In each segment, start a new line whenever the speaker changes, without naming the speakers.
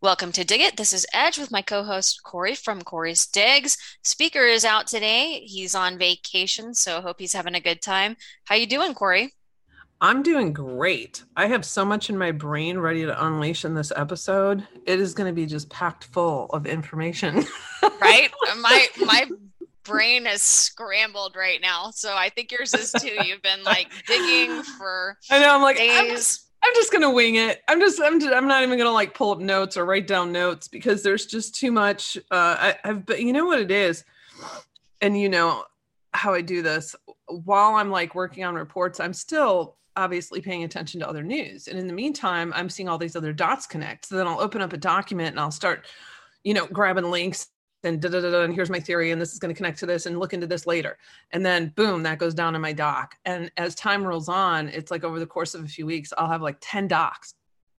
Welcome to Dig It. This is Edge with my co-host Corey from Corey's Digs. Speaker is out today. He's on vacation, so hope he's having a good time. How you doing, Corey?
I'm doing great. I have so much in my brain ready to unleash in this episode. It is going to be just packed full of information.
right? My my brain is scrambled right now. So I think yours is too. You've been like digging for
I know I'm like
days.
I'm just, I'm just gonna wing it. I'm just I'm just, I'm not even gonna like pull up notes or write down notes because there's just too much. Uh, I, I've but you know what it is, and you know how I do this. While I'm like working on reports, I'm still obviously paying attention to other news, and in the meantime, I'm seeing all these other dots connect. So then I'll open up a document and I'll start, you know, grabbing links and da da da, and here's my theory, and this is going to connect to this, and look into this later. And then boom, that goes down in my doc. And as time rolls on, it's like over the course of a few weeks, I'll have like 10 docs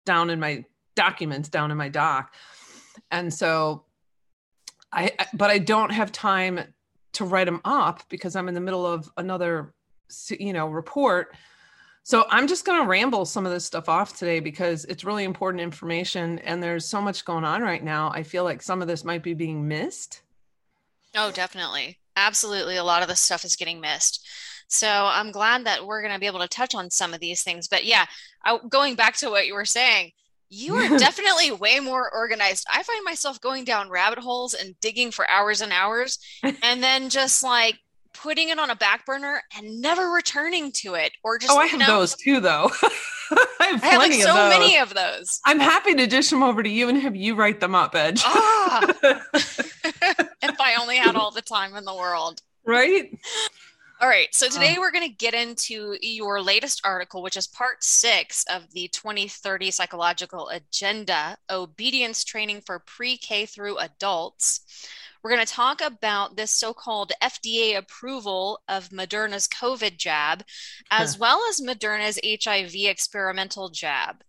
down in my documents down in my doc. And so I, I but I don't have time to write them up because I'm in the middle of another you know report so I'm just going to ramble some of this stuff off today because it's really important information and there's so much going on right now. I feel like some of this might be being missed.
Oh, definitely. Absolutely. A lot of this stuff is getting missed. So I'm glad that we're going to be able to touch on some of these things. But yeah, I, going back to what you were saying, you are definitely way more organized. I find myself going down rabbit holes and digging for hours and hours and then just like putting it on a back burner and never returning to it or just
oh i have know, those too though.
I have, I have like so of many of those.
I'm happy to dish them over to you and have you write them up edge.
Ah. if i only had all the time in the world.
Right?
All right so today um, we're going to get into your latest article which is part six of the 2030 psychological agenda obedience training for pre-k through adults we're going to talk about this so called FDA approval of Moderna's COVID jab, as well as Moderna's HIV experimental jab.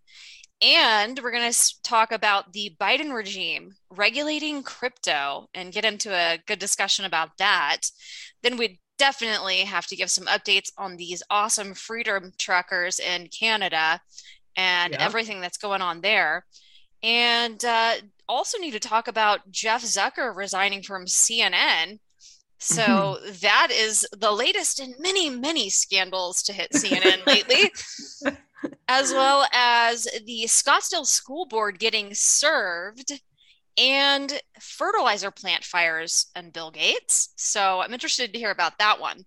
And we're going to talk about the Biden regime regulating crypto and get into a good discussion about that. Then we definitely have to give some updates on these awesome freedom truckers in Canada and yeah. everything that's going on there. And uh, also need to talk about Jeff Zucker resigning from CNN. So mm-hmm. that is the latest in many, many scandals to hit CNN lately, as well as the Scottsdale School Board getting served and fertilizer plant fires and Bill Gates. So I'm interested to hear about that one.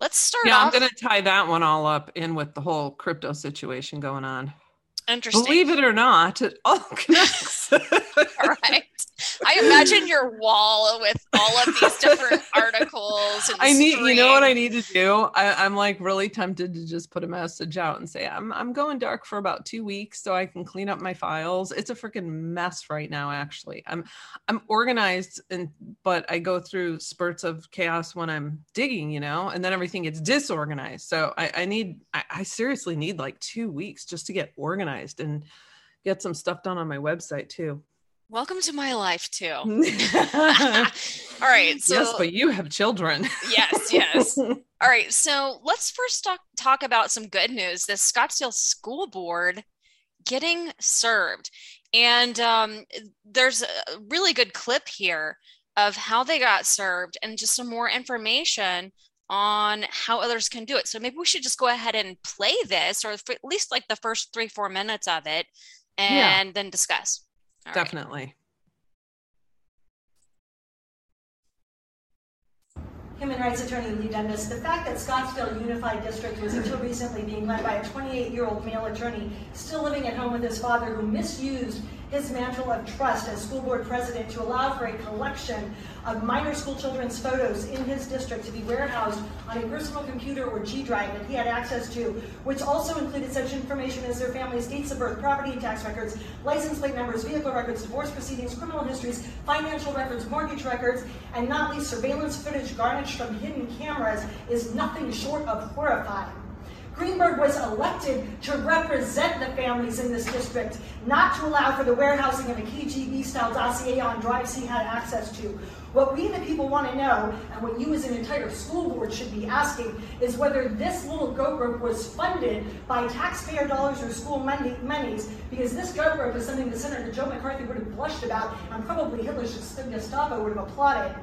Let's start
yeah,
off.
I'm going to tie that one all up in with the whole crypto situation going on.
Interesting.
Believe it or not, it all connects. all
right. I imagine your wall with all of these different articles.
I need, you know what I need to do? I, am like really tempted to just put a message out and say I'm I'm going dark for about two weeks so I can clean up my files. It's a freaking mess right now. Actually, I'm I'm organized and but I go through spurts of chaos when I'm digging, you know, and then everything gets disorganized. So I, I need I, I seriously need like two weeks just to get organized and get some stuff done on my website too.
Welcome to my life too. All right.
So, yes, but you have children.
yes, yes. All right. So let's first talk, talk about some good news. The Scottsdale School Board getting served. And um, there's a really good clip here of how they got served and just some more information on how others can do it. So maybe we should just go ahead and play this or at least like the first three, four minutes of it and yeah. then discuss.
All Definitely. Right.
Human rights attorney Leigh Dundas, the fact that Scottsdale Unified District was until recently being led by a 28 year old male attorney still living at home with his father who misused his mantle of trust as school board president to allow for a collection of minor school children's photos in his district to be warehoused on a personal computer or G drive that he had access to, which also included such information as their family's dates of birth, property and tax records, license plate numbers, vehicle records, divorce proceedings, criminal histories, financial records, mortgage records, and not least surveillance footage garnished from hidden cameras is nothing short of horrifying. Greenberg was elected to represent the families in this district, not to allow for the warehousing of a KGB style dossier on drives he had access to. What we, the people, want to know, and what you as an entire school board should be asking, is whether this little goat group was funded by taxpayer dollars or school money, monies, because this goat group is something that Senator Joe McCarthy would have blushed about, and probably Hitler's Gestapo would have applauded.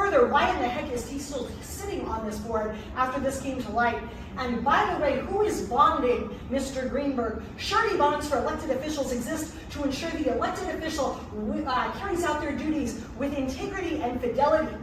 Further, why in the heck is he still sitting on this board after this came to light? And by the way, who is bonding Mr. Greenberg? Surety bonds for elected officials exist to ensure the elected official uh, carries out their duties with integrity and fidelity.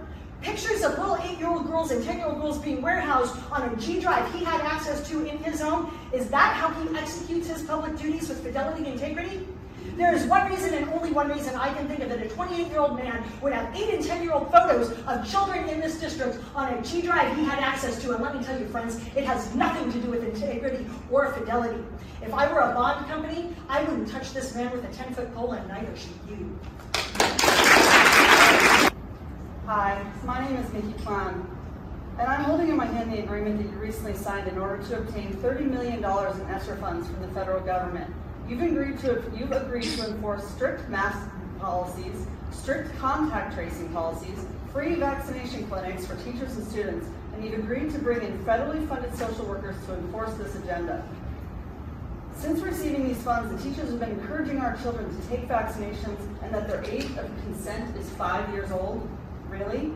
Pictures of little eight-year-old girls and 10-year-old girls being warehoused on a G drive he had access to in his home, is that how he executes his public duties with fidelity and integrity? There is one reason and only one reason I can think of that a 28 year old man would have 8 and 10 year old photos of children in this district on a G drive he had access to. And let me tell you, friends, it has nothing to do with integrity or fidelity. If I were a bond company, I wouldn't touch this man with a 10 foot pole, and neither should you.
Hi, my name is Nikki Kwan, and I'm holding in my hand the agreement that you recently signed in order to obtain $30 million in ESSER funds from the federal government. You've agreed to you've agreed to enforce strict mask policies, strict contact tracing policies, free vaccination clinics for teachers and students, and you've agreed to bring in federally funded social workers to enforce this agenda. Since receiving these funds, the teachers have been encouraging our children to take vaccinations and that their age of consent is five years old. Really?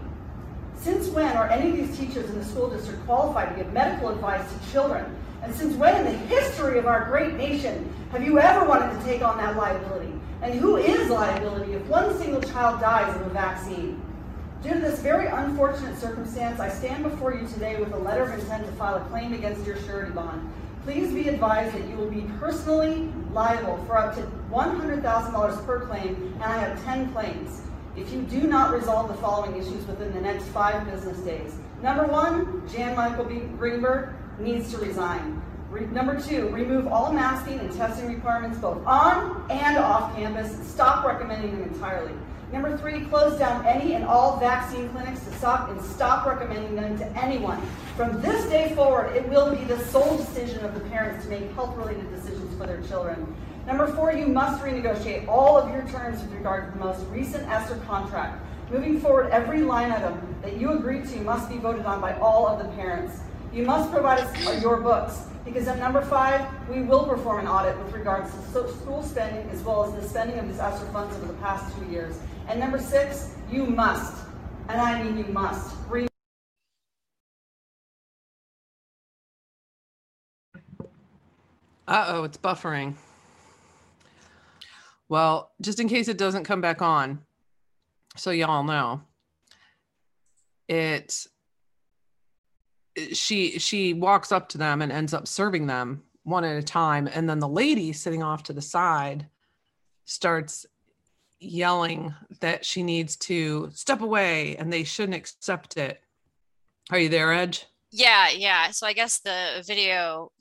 Since when are any of these teachers in the school district qualified to give medical advice to children? And since when in the history of our great nation have you ever wanted to take on that liability? And who is liability if one single child dies of a vaccine? Due to this very unfortunate circumstance, I stand before you today with a letter of intent to file a claim against your surety bond. Please be advised that you will be personally liable for up to $100,000 per claim, and I have 10 claims. If you do not resolve the following issues within the next five business days. Number one, Jann-Michael B. Greenberg needs to resign. Re- number two, remove all masking and testing requirements both on and off campus. Stop recommending them entirely. Number three, close down any and all vaccine clinics to stop and stop recommending them to anyone. From this day forward, it will be the sole decision of the parents to make health-related decisions for their children. Number four, you must renegotiate all of your terms with regard to the most recent ESSER contract. Moving forward, every line item that you agree to must be voted on by all of the parents. You must provide us your books. Because at number five, we will perform an audit with regards to school spending as well as the spending of these ESSER funds over the past two years. And number six, you must, and I mean you must, re-
Uh oh, it's buffering. Well, just in case it doesn't come back on, so y'all know, it she she walks up to them and ends up serving them one at a time. And then the lady sitting off to the side starts yelling that she needs to step away and they shouldn't accept it. Are you there edge?
Yeah yeah. So i guess the video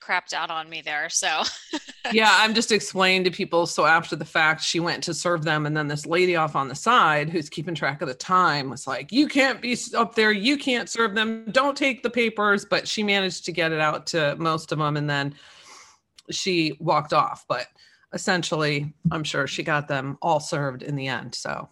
crapped out on me there. So,
yeah, I'm just explaining to people. So, after the fact, she went to serve them. And then this lady off on the side who's keeping track of the time was like, You can't be up there. You can't serve them. Don't take the papers. But she managed to get it out to most of them. And then she walked off. But essentially, I'm sure she got them all served in the end. So,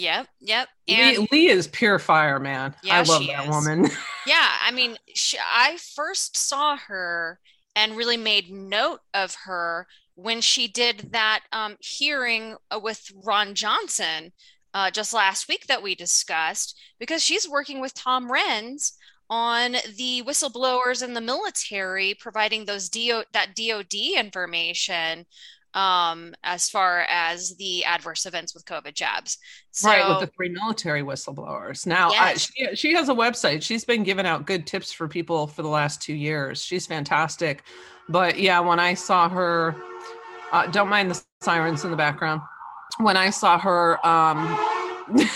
Yep, yep.
And Leigh, Leigh is pure fire, man. Yeah, I love that is. woman.
yeah, I mean, she, I first saw her and really made note of her when she did that um, hearing uh, with Ron Johnson uh, just last week that we discussed, because she's working with Tom Renz on the whistleblowers in the military providing those DO, that DoD information um, as far as the adverse events with COVID jabs.
So, right, with the three military whistleblowers. Now, yes. I, she, she has a website. She's been giving out good tips for people for the last two years. She's fantastic. But yeah, when I saw her, uh, don't mind the sirens in the background. When I saw her, um,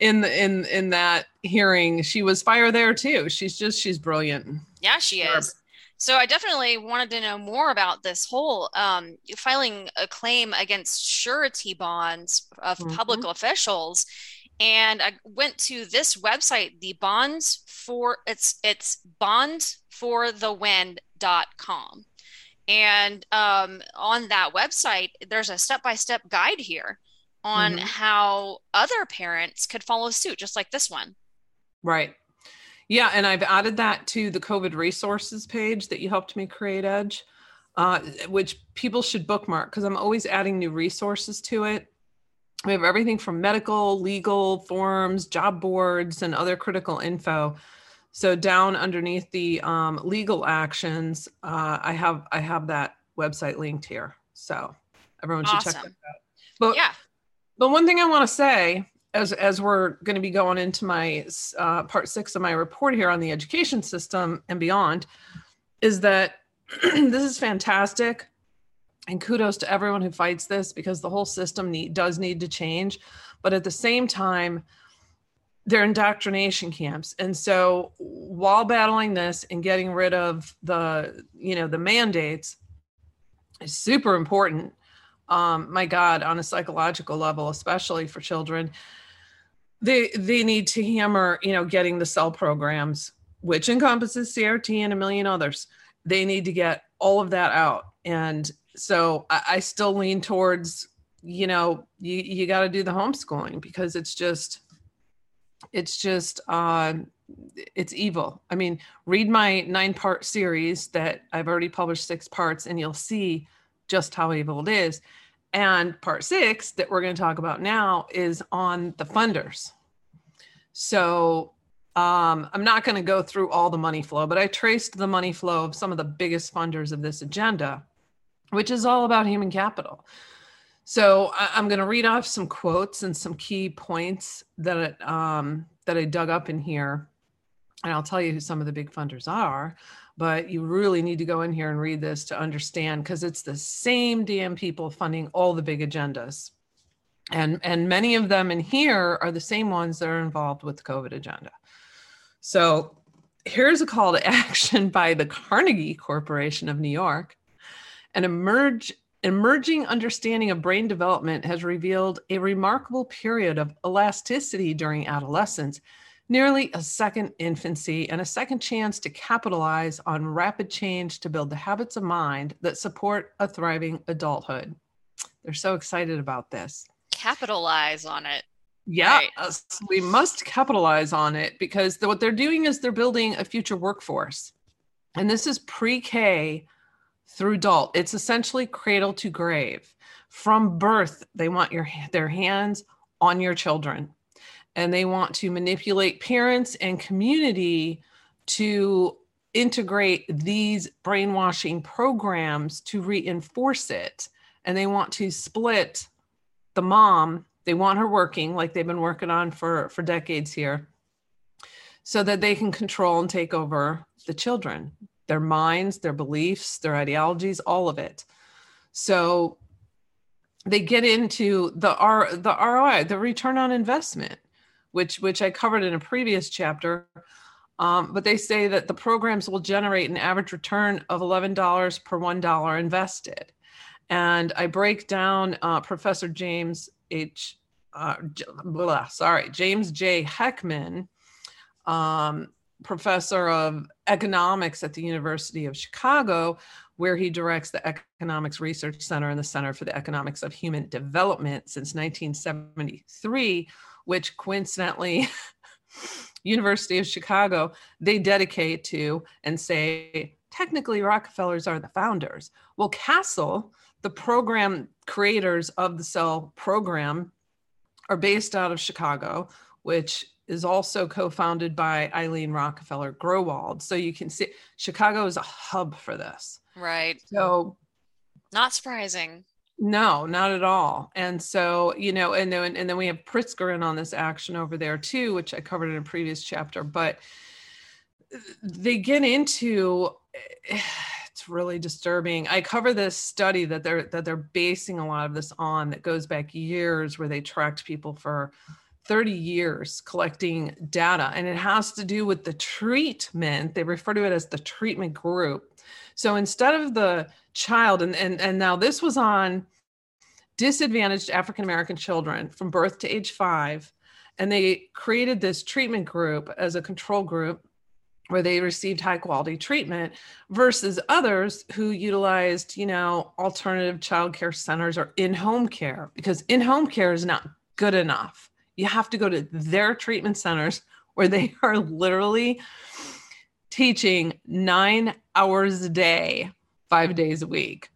in the in in that hearing she was fire there too she's just she's brilliant
yeah she is so I definitely wanted to know more about this whole um, filing a claim against surety bonds of mm-hmm. public officials. and I went to this website, the bonds for it's it's bondsforthewin.com. And um, on that website, there's a step-by-step guide here on mm-hmm. how other parents could follow suit, just like this one.
Right. Yeah, and I've added that to the COVID resources page that you helped me create, Edge, uh, which people should bookmark because I'm always adding new resources to it. We have everything from medical, legal forms, job boards, and other critical info. So down underneath the um, legal actions, uh, I have I have that website linked here. So everyone should awesome. check that out. But yeah, but one thing I want to say as as we're going to be going into my uh, part six of my report here on the education system and beyond, is that this is fantastic, and kudos to everyone who fights this because the whole system need, does need to change, but at the same time, they're indoctrination camps, and so while battling this and getting rid of the you know the mandates is super important um, my God, on a psychological level, especially for children, they they need to hammer, you know, getting the SEL programs, which encompasses CRT and a million others. They need to get all of that out. And so I, I still lean towards, you know, you, you got to do the homeschooling because it's just, it's just, uh, it's evil. I mean, read my nine part series that I've already published six parts, and you'll see just how evil it is. And part six that we're going to talk about now is on the funders. So um, I'm not going to go through all the money flow, but I traced the money flow of some of the biggest funders of this agenda, which is all about human capital. So I, am going to read off some quotes and some key points that um, that I dug up in here, and I'll tell you who some of the big funders are but you really need to go in here and read this to understand because it's the same damn people funding all the big agendas. And and many of them in here are the same ones that are involved with the covid agenda. So here's a call to action by the carnegie corporation of new york. An emerge emerging understanding of brain development has revealed a remarkable period of elasticity during adolescence nearly a second infancy and a second chance to capitalize on rapid change to build the habits of mind that support a thriving adulthood. They're so excited about this.
Capitalize on it.
Yeah, right. we must capitalize on it because what they're doing is they're building a future workforce. And this is pre K through adult. It's essentially cradle to grave. From birth, they want your their hands on your children and they want to manipulate parents and community to integrate these brainwashing programs to reinforce it. And they want to split the mom. They want her working like they've been working on for, for decades here so that they can control and take over the children, their minds, their beliefs, their ideologies, all of it. So they get into the R the ROI, the return on investment which which I covered in a previous chapter. Um, but they say that the programs will generate an average return of $11 per $1 invested. And I break down uh, Professor James H. Uh, blah, sorry, James J. Heckman, um, professor of economics at the University of Chicago, where he directs the Economics Research Center and the Center for the Economics of Human Development since 1973 which coincidentally University of Chicago, they dedicate to and say, technically, Rockefellers are the founders. Well, CASEL, the program creators of the SEL program, are based out of Chicago, which is also co-founded by Eileen Rockefeller Growald. So you can see Chicago is a hub for this.
Right.
So
not surprising.
No, not at all. And so, you know, and then and then we have Pritzker in on this action over there too, which I covered in a previous chapter. But uh, they get into eh, it's really disturbing. I cover this study that they're that they're basing a lot of this on that goes back years where they tracked people for 30 years collecting data and it has to do with the treatment. They refer to it as the treatment group. So instead of the child and and and now this was on disadvantaged African American children from birth to age 5 and they created this treatment group as a control group where they received high quality treatment versus others who utilized, you know, alternative child care centers or in home care because in home care is not good enough. You have to go to their treatment centers where they are literally teaching nine hours a day, five days a week.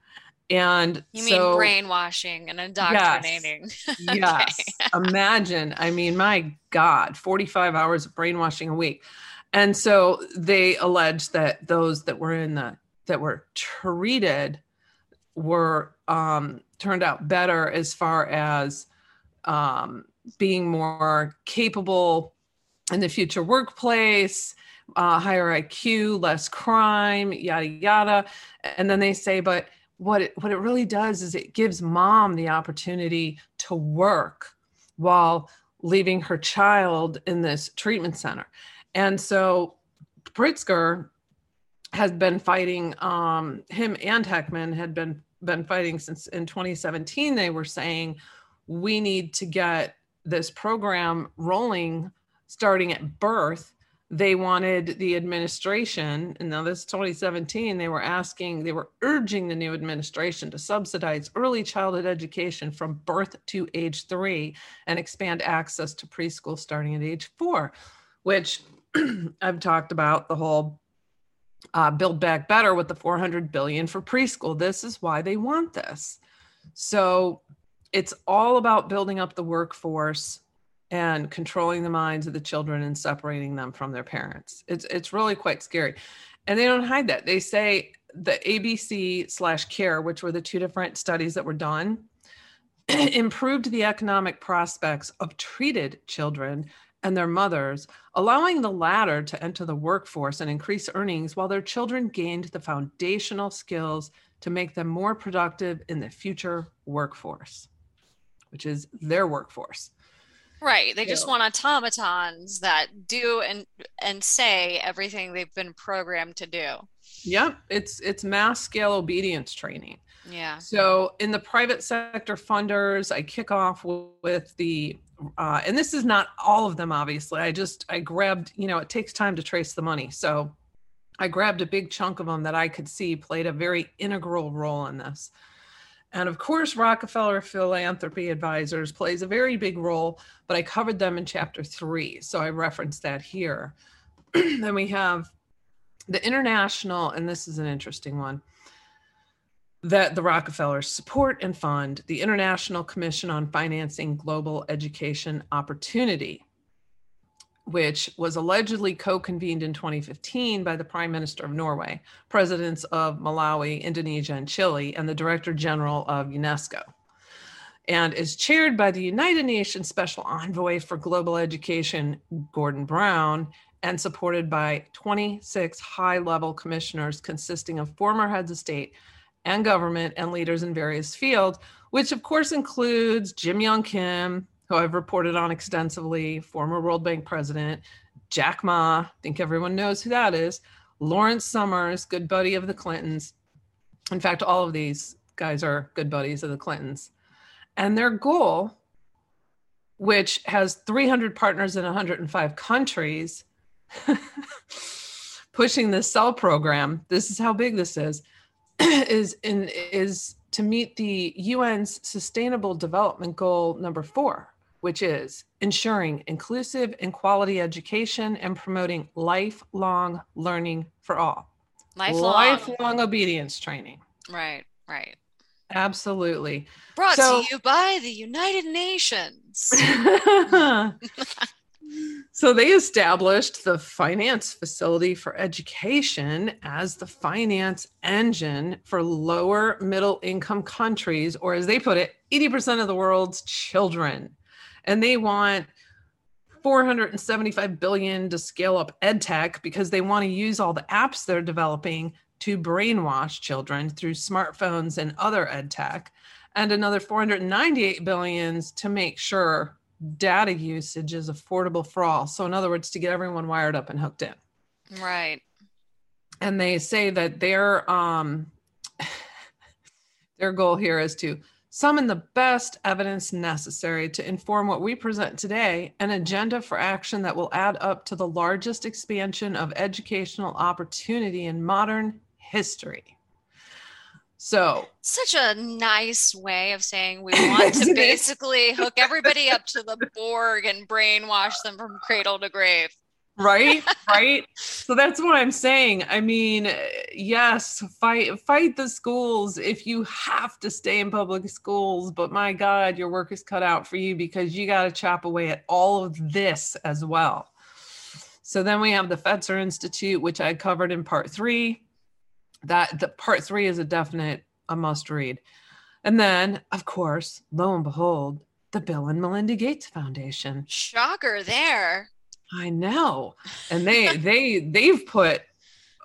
And
you
so,
mean brainwashing and indoctrinating?
Yes. yes. Imagine, I mean, my God, 45 hours of brainwashing a week. And so they allege that those that were in the that were treated were um, turned out better as far as um, being more capable in the future workplace, uh, higher IQ, less crime, yada yada. And then they say, but what it, what it really does is it gives mom the opportunity to work while leaving her child in this treatment center. And so Pritzker has been fighting um, him and Heckman had been been fighting since in 2017 they were saying we need to get this program rolling starting at birth they wanted the administration and now this is 2017 they were asking they were urging the new administration to subsidize early childhood education from birth to age 3 and expand access to preschool starting at age 4 which i've talked about the whole uh, build back better with the 400 billion for preschool. This is why they want this. So it's all about building up the workforce and controlling the minds of the children and separating them from their parents. It's it's really quite scary. And they don't hide that. They say the ABC slash care, which were the two different studies that were done, improved the economic prospects of treated children and their mothers, allowing the latter to enter the workforce and increase earnings while their children gained the foundational skills to make them more productive in the future workforce, which is their workforce.
Right. They just want automatons that do and and say everything they've been programmed to do.
Yep, it's it's mass scale obedience training.
Yeah.
So in the private sector funders, I kick off with the uh, and this is not all of them obviously. I just I grabbed, you know, it takes time to trace the money. So I grabbed a big chunk of them that I could see played a very integral role in this. And of course, Rockefeller Philanthropy Advisors plays a very big role, but I covered them in chapter three. So I referenced that here. then we have the international, and this is an interesting one that the Rockefellers support and fund the International Commission on Financing Global Education Opportunity which was allegedly co convened in 2015 by the Prime Minister of Norway, presidents of Malawi, Indonesia, and Chile, and the Director General of UNESCO, and is chaired by the United Nations Special Envoy for Global Education, Gordon Brown, and supported by 26 high level commissioners consisting of former heads of state and government and leaders in various fields, which of course includes Jim Yong Kim, who I've reported on extensively, former World Bank president, Jack Ma, I think everyone knows who that is, Lawrence Summers, good buddy of the Clintons. In fact, all of these guys are good buddies of the Clintons. And their goal, which has 300 partners in 105 countries, pushing the SEL program, this is how big this is, is in is to meet the UN's sustainable development goal number 4 which is ensuring inclusive and quality education and promoting lifelong learning for all.
Lifelong.
Lifelong obedience training.
Right, right.
Absolutely.
Brought so, to you by the United Nations.
so they established the Finance Facility for Education as the finance engine for lower middle income countries, or as they put it, 80% of the world's children and they want 475 billion to scale up edtech because they want to use all the apps they're developing to brainwash children through smartphones and other edtech. And another 498 billions to make sure data usage is affordable for all. So in other words to get everyone wired up and hooked in.
Right.
And they say that their um their goal here is to summon the best evidence necessary to inform what we present today an agenda for action that will add up to the largest expansion of educational opportunity in modern history. So,
such a nice way of saying we want to basically hook everybody up to the Borg and brainwash them from cradle to grave
right? Right? So that's what i'm saying. I mean yes fight fight the schools if you have to stay in public schools but my god your work is cut out for you because you got to chop away at all of this as well. So then we have the fetzer institute which i covered in part three. That the part three is a definite a must read. And then of course lo and behold the bill and melinda gates foundation.
Shocker there
I know. And they they they've put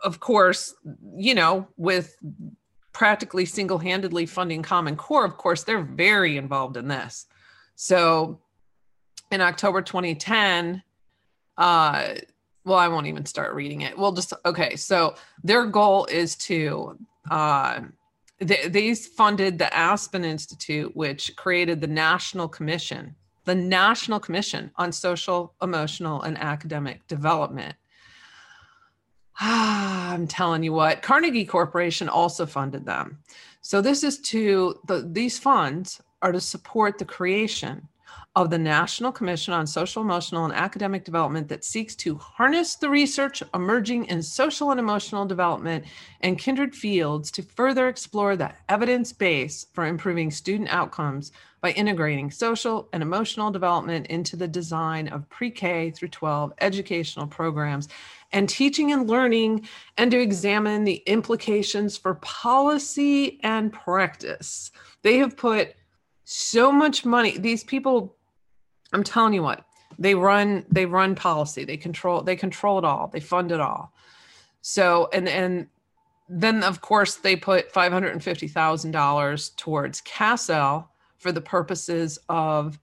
of course, you know, with practically single-handedly funding Common Core, of course, they're very involved in this. So in October 2010, uh well, I won't even start reading it. We'll just okay. So their goal is to uh, they, they funded the Aspen Institute, which created the National Commission the National Commission on Social, Emotional, and Academic Development. I'm telling you what, Carnegie Corporation also funded them. So this is to the these funds are to support the creation of the National Commission on Social, Emotional, and Academic Development that seeks to harness the research emerging in social and emotional development and kindred fields to further explore the evidence base for improving student outcomes by integrating social and emotional development into the design of pre K through 12 educational programs and teaching and learning, and to examine the implications for policy and practice. They have put so much money, these people I'm telling you what, they run they run policy. They control they control it all. They fund it all. So and and then of course they put five hundred and fifty thousand dollars towards CASEL for the purposes of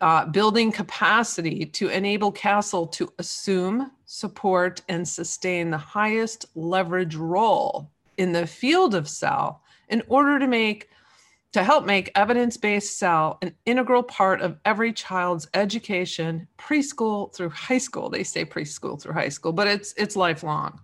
uh, building capacity to enable CASEL to assume, support, and sustain the highest leverage role in the field of SEL in order to make to help make evidence based SEL an integral part of every child's education, preschool through high school. They say preschool through high school, but it's it's lifelong.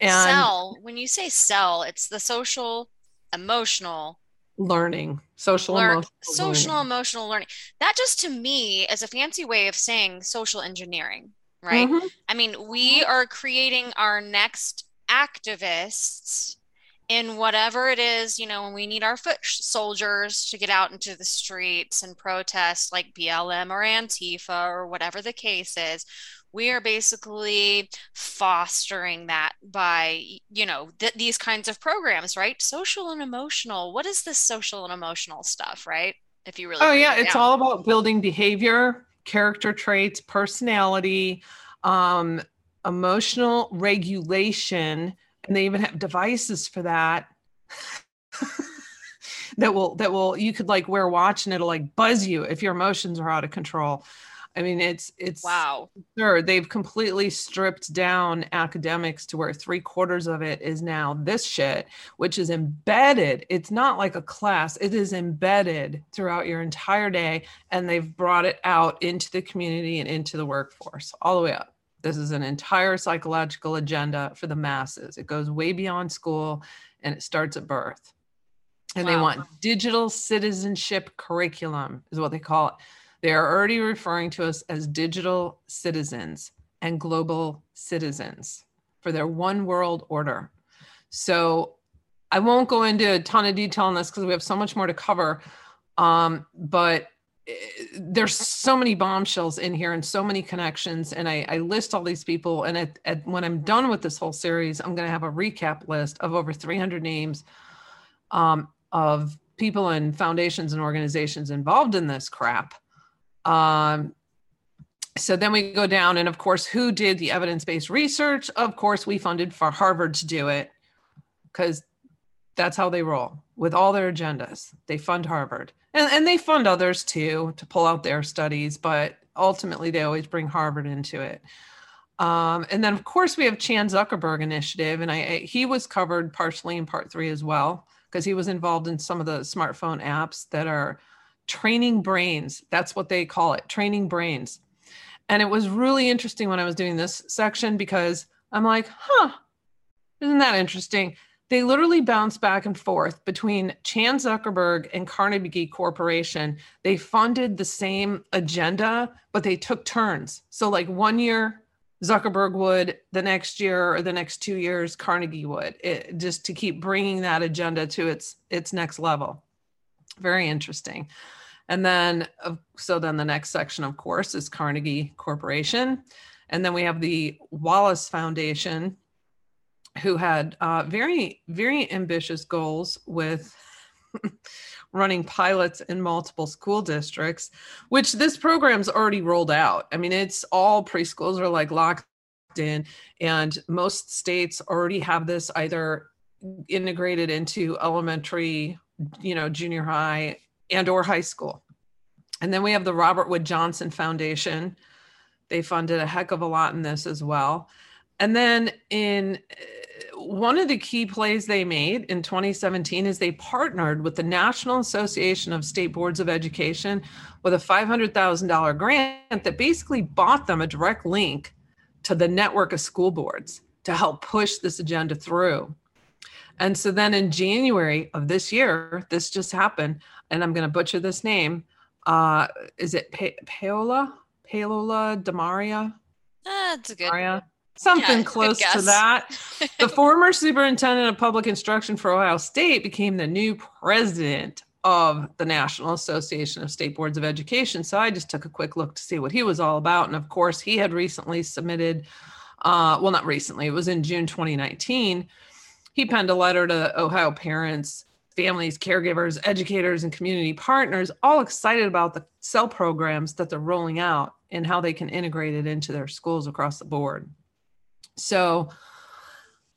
And SEL, when you say SEL, it's the social, emotional
learning, social, learn, emotional
social, learning. emotional learning. That just to me is a fancy way of saying social engineering, right? Mm-hmm. I mean, we are creating our next activists in whatever it is, you know, when we need our foot soldiers to get out into the streets and protest like BLM or Antifa or whatever the case is, we are basically fostering that by, you know, th- these kinds of programs, right? Social and emotional. What is this social and emotional stuff, right? If you really
Oh yeah, it it's all about building behavior, character traits, personality, um emotional regulation and they even have devices for that that will that will you could like wear a watch and it'll like buzz you if your emotions are out of control i mean it's it's
wow
sure they've completely stripped down academics to where three quarters of it is now this shit which is embedded it's not like a class it is embedded throughout your entire day and they've brought it out into the community and into the workforce all the way up this is an entire psychological agenda for the masses. It goes way beyond school and it starts at birth. And wow. they want digital citizenship curriculum, is what they call it. They are already referring to us as digital citizens and global citizens for their one world order. So I won't go into a ton of detail on this because we have so much more to cover. Um, but there's so many bombshells in here and so many connections and i, I list all these people and at, at, when i'm done with this whole series i'm going to have a recap list of over 300 names um, of people and foundations and organizations involved in this crap um, so then we go down and of course who did the evidence-based research of course we funded for harvard to do it because that's how they roll with all their agendas they fund harvard and, and they fund others too to pull out their studies, but ultimately they always bring Harvard into it. Um, and then of course we have Chan Zuckerberg initiative, and I, I, he was covered partially in part three as well because he was involved in some of the smartphone apps that are training brains. That's what they call it, training brains. And it was really interesting when I was doing this section because I'm like, huh, isn't that interesting? They literally bounce back and forth between Chan Zuckerberg and Carnegie Corporation. They funded the same agenda, but they took turns. So, like one year, Zuckerberg would, the next year or the next two years, Carnegie would, it, just to keep bringing that agenda to its its next level. Very interesting. And then, so then the next section, of course, is Carnegie Corporation. And then we have the Wallace Foundation, who had uh, very, very ambitious goals with running pilots in multiple school districts, which this program's already rolled out. I mean, it's all preschools are like locked in, and most states already have this either integrated into elementary, you know, junior high and or high school. And then we have the Robert Wood Johnson Foundation. They funded a heck of a lot in this as well. And then in uh, one of the key plays they made in 2017 is they partnered with the National Association of State Boards of Education with a $500,000 grant that basically bought them a direct link to the network of school boards to help push this agenda through. And so then in January of this year, this just happened, and I'm going to butcher this name. Uh, is it pa- Paola? Paola Demaria?
That's a good.
Maria? Something
Yeah,
close to that. the former superintendent of public instruction for Ohio State became the new president of the National Association of State Boards of Education. So I just took a quick look to see what he was all about. And of course, he had recently submitted, uh, well, not recently, it was in June 2019. He penned a letter to Ohio parents, families, caregivers, educators, and community partners, all excited about the SEL programs that they're rolling out and how they can integrate it into their schools across the board. So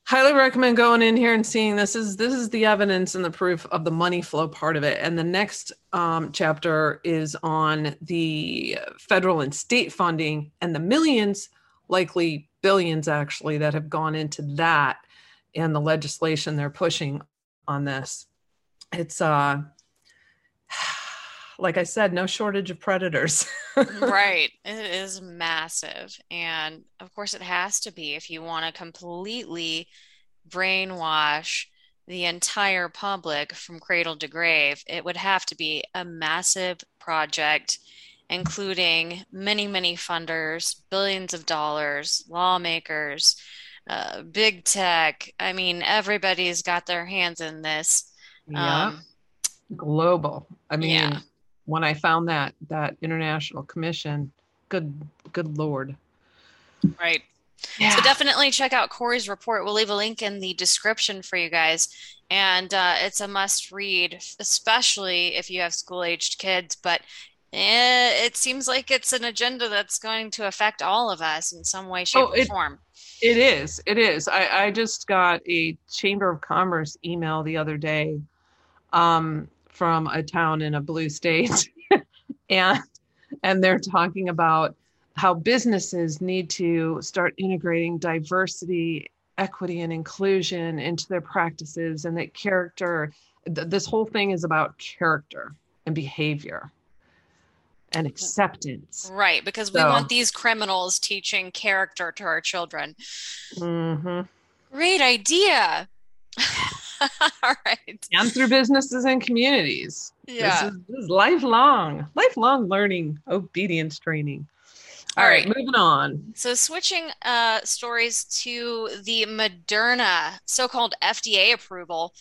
highly recommend going in here and seeing this is this is the evidence and the proof of the money flow part of it and the next um, chapter is on the federal and state funding and the millions likely billions actually that have gone into that and the legislation they're pushing on this it's uh like i said no shortage of predators
right. It is massive. And of course, it has to be if you want to completely brainwash the entire public from cradle to grave. It would have to be a massive project, including many, many funders, billions of dollars, lawmakers, uh, big tech. I mean, everybody's got their hands in this.
yeah
Um,
global i mean
Yeah.
when i found that that international commission good good lord
right.
yeah
So definitely check out Corey's report. We'll leave a link in the description for you guys. And uh, it's a must read, especially if you have school aged kids. But eh, it seems like it's an agenda that's going to affect all of us in some way, shape,
Oh,
or form.
It is. It is. I, I just got a Chamber of Commerce email the other day um, from a town in a blue state, and and they're talking about how businesses need to start integrating diversity, equity, and inclusion into their practices, and that character. Th- this whole thing is about character and behavior and acceptance.
Right, because we want these criminals teaching character to our children.
hmm
Great idea. All right.
and through businesses and communities.
Yeah.
This is, this is lifelong, lifelong learning, obedience training.
All
All right,
right.
moving on.
So, switching uh, stories to the Moderna so-called FDA approval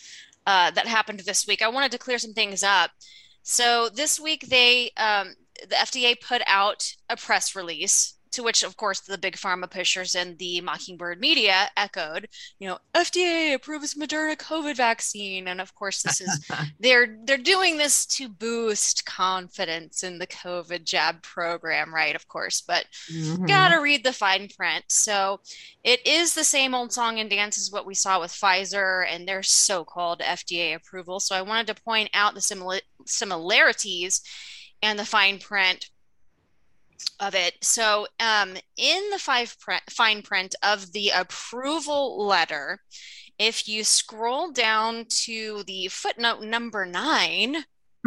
uh, that happened this week, I wanted to clear some things up. So, this week they um, the FDA put out a press release to which, of course, the big pharma pushers and the Mockingbird media echoed. You know, FDA approves Moderna COVID vaccine, and of course, this is they're they're doing this to boost confidence in the COVID jab program, right? Of course, but
Mhm.
gotta read the fine print. So it is the same old song and dance as what we saw with Pfizer and their so-called FDA approval. So I wanted to point out the simila- similarities and the fine print of it. So um, in the five print, fine print of the approval letter, If you scroll down to the footnote number nine,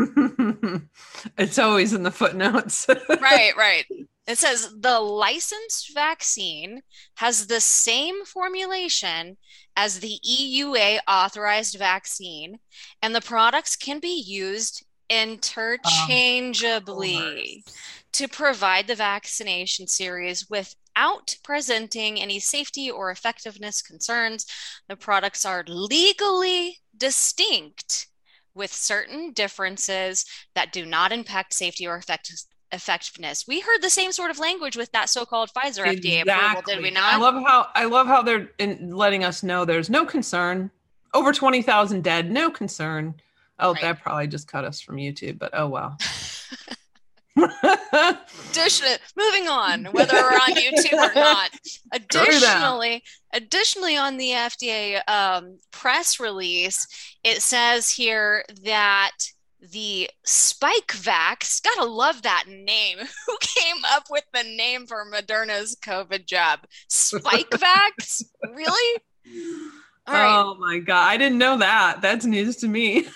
it's always in the footnotes.
right, right. It says the licensed vaccine has the same formulation as the EUA authorized vaccine, and the products can be used interchangeably um, to provide the vaccination series without presenting any safety or effectiveness concerns. The products are legally distinct with certain differences that do not impact safety or effect- effectiveness. We heard the same sort of language with that so-called Pfizer exactly. FDA approval, did we not?
I love how I love how they're letting us know there's no concern. Over 20,000 dead, no concern. Oh, right. that probably just cut us from YouTube, but oh well.
Addition, moving on, whether we're on YouTube or not. Additionally, additionally on the FDA um, press release, it says here that the Spikevax, gotta love that name. Who came up with the name for Moderna's COVID jab? Spikevax? really?
Oh my god, I didn't know that. That's news to me.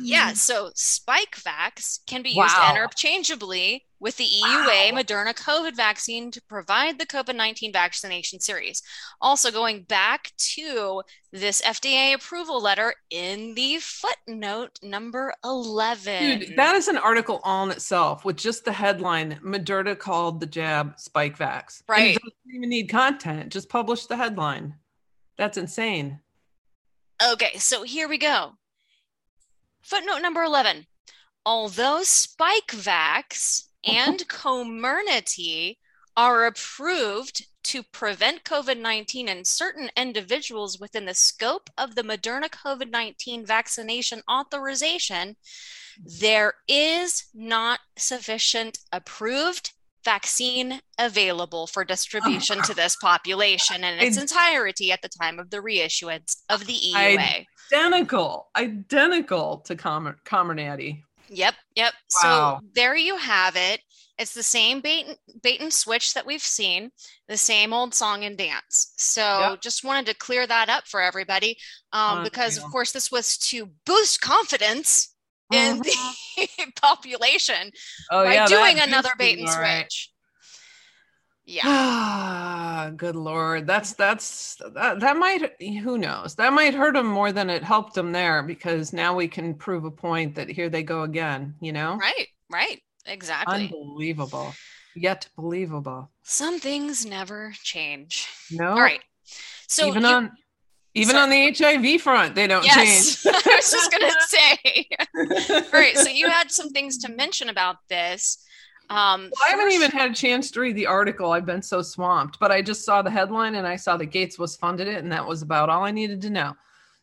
Yeah, mm-hmm. so Spikevax can be used wow. interchangeably with the EUA wow. Moderna COVID vaccine to provide the COVID 19 vaccination series. Also, going back to this FDA approval letter in the footnote number 11.
Dude, that is an article on itself with just the headline Moderna called the jab Spikevax.
Right.
Doesn't even need content, just publish the headline. That's insane.
Okay, so here we go. Footnote number 11. Although Spikevax and Comirnaty are approved to prevent COVID 19 in certain individuals within the scope of the Moderna COVID 19 vaccination authorization, there is not sufficient approved vaccine available for distribution to this population in its entirety at the time of the reissuance of the EUA
identical, identical to Com- Comirnaty.
Yep, yep. Wow. So there you have it. It's the same bait and, bait and switch that we've seen, the same old song and dance. So yep. just wanted to clear that up for everybody, um, because of course this was to boost confidence in mm-hmm. the population oh, by yeah, doing another bait and switch. Right.
Yeah. good lord. That's that's that, that might who knows. That might hurt them more than it helped them there because now we can prove a point that here they go again, you know?
Right. Right. Exactly.
Unbelievable. Yet believable.
Some things never change.
No.
All right. So
even you, on even sorry. on the HIV front, they don't
yes.
change.
I was just gonna say. All right. So you had some things to mention about this. Um,
well, I haven't even had a chance to read the article. I've been so swamped, but I just saw the headline and I saw that Gates was funded it, and that was about all I needed to know.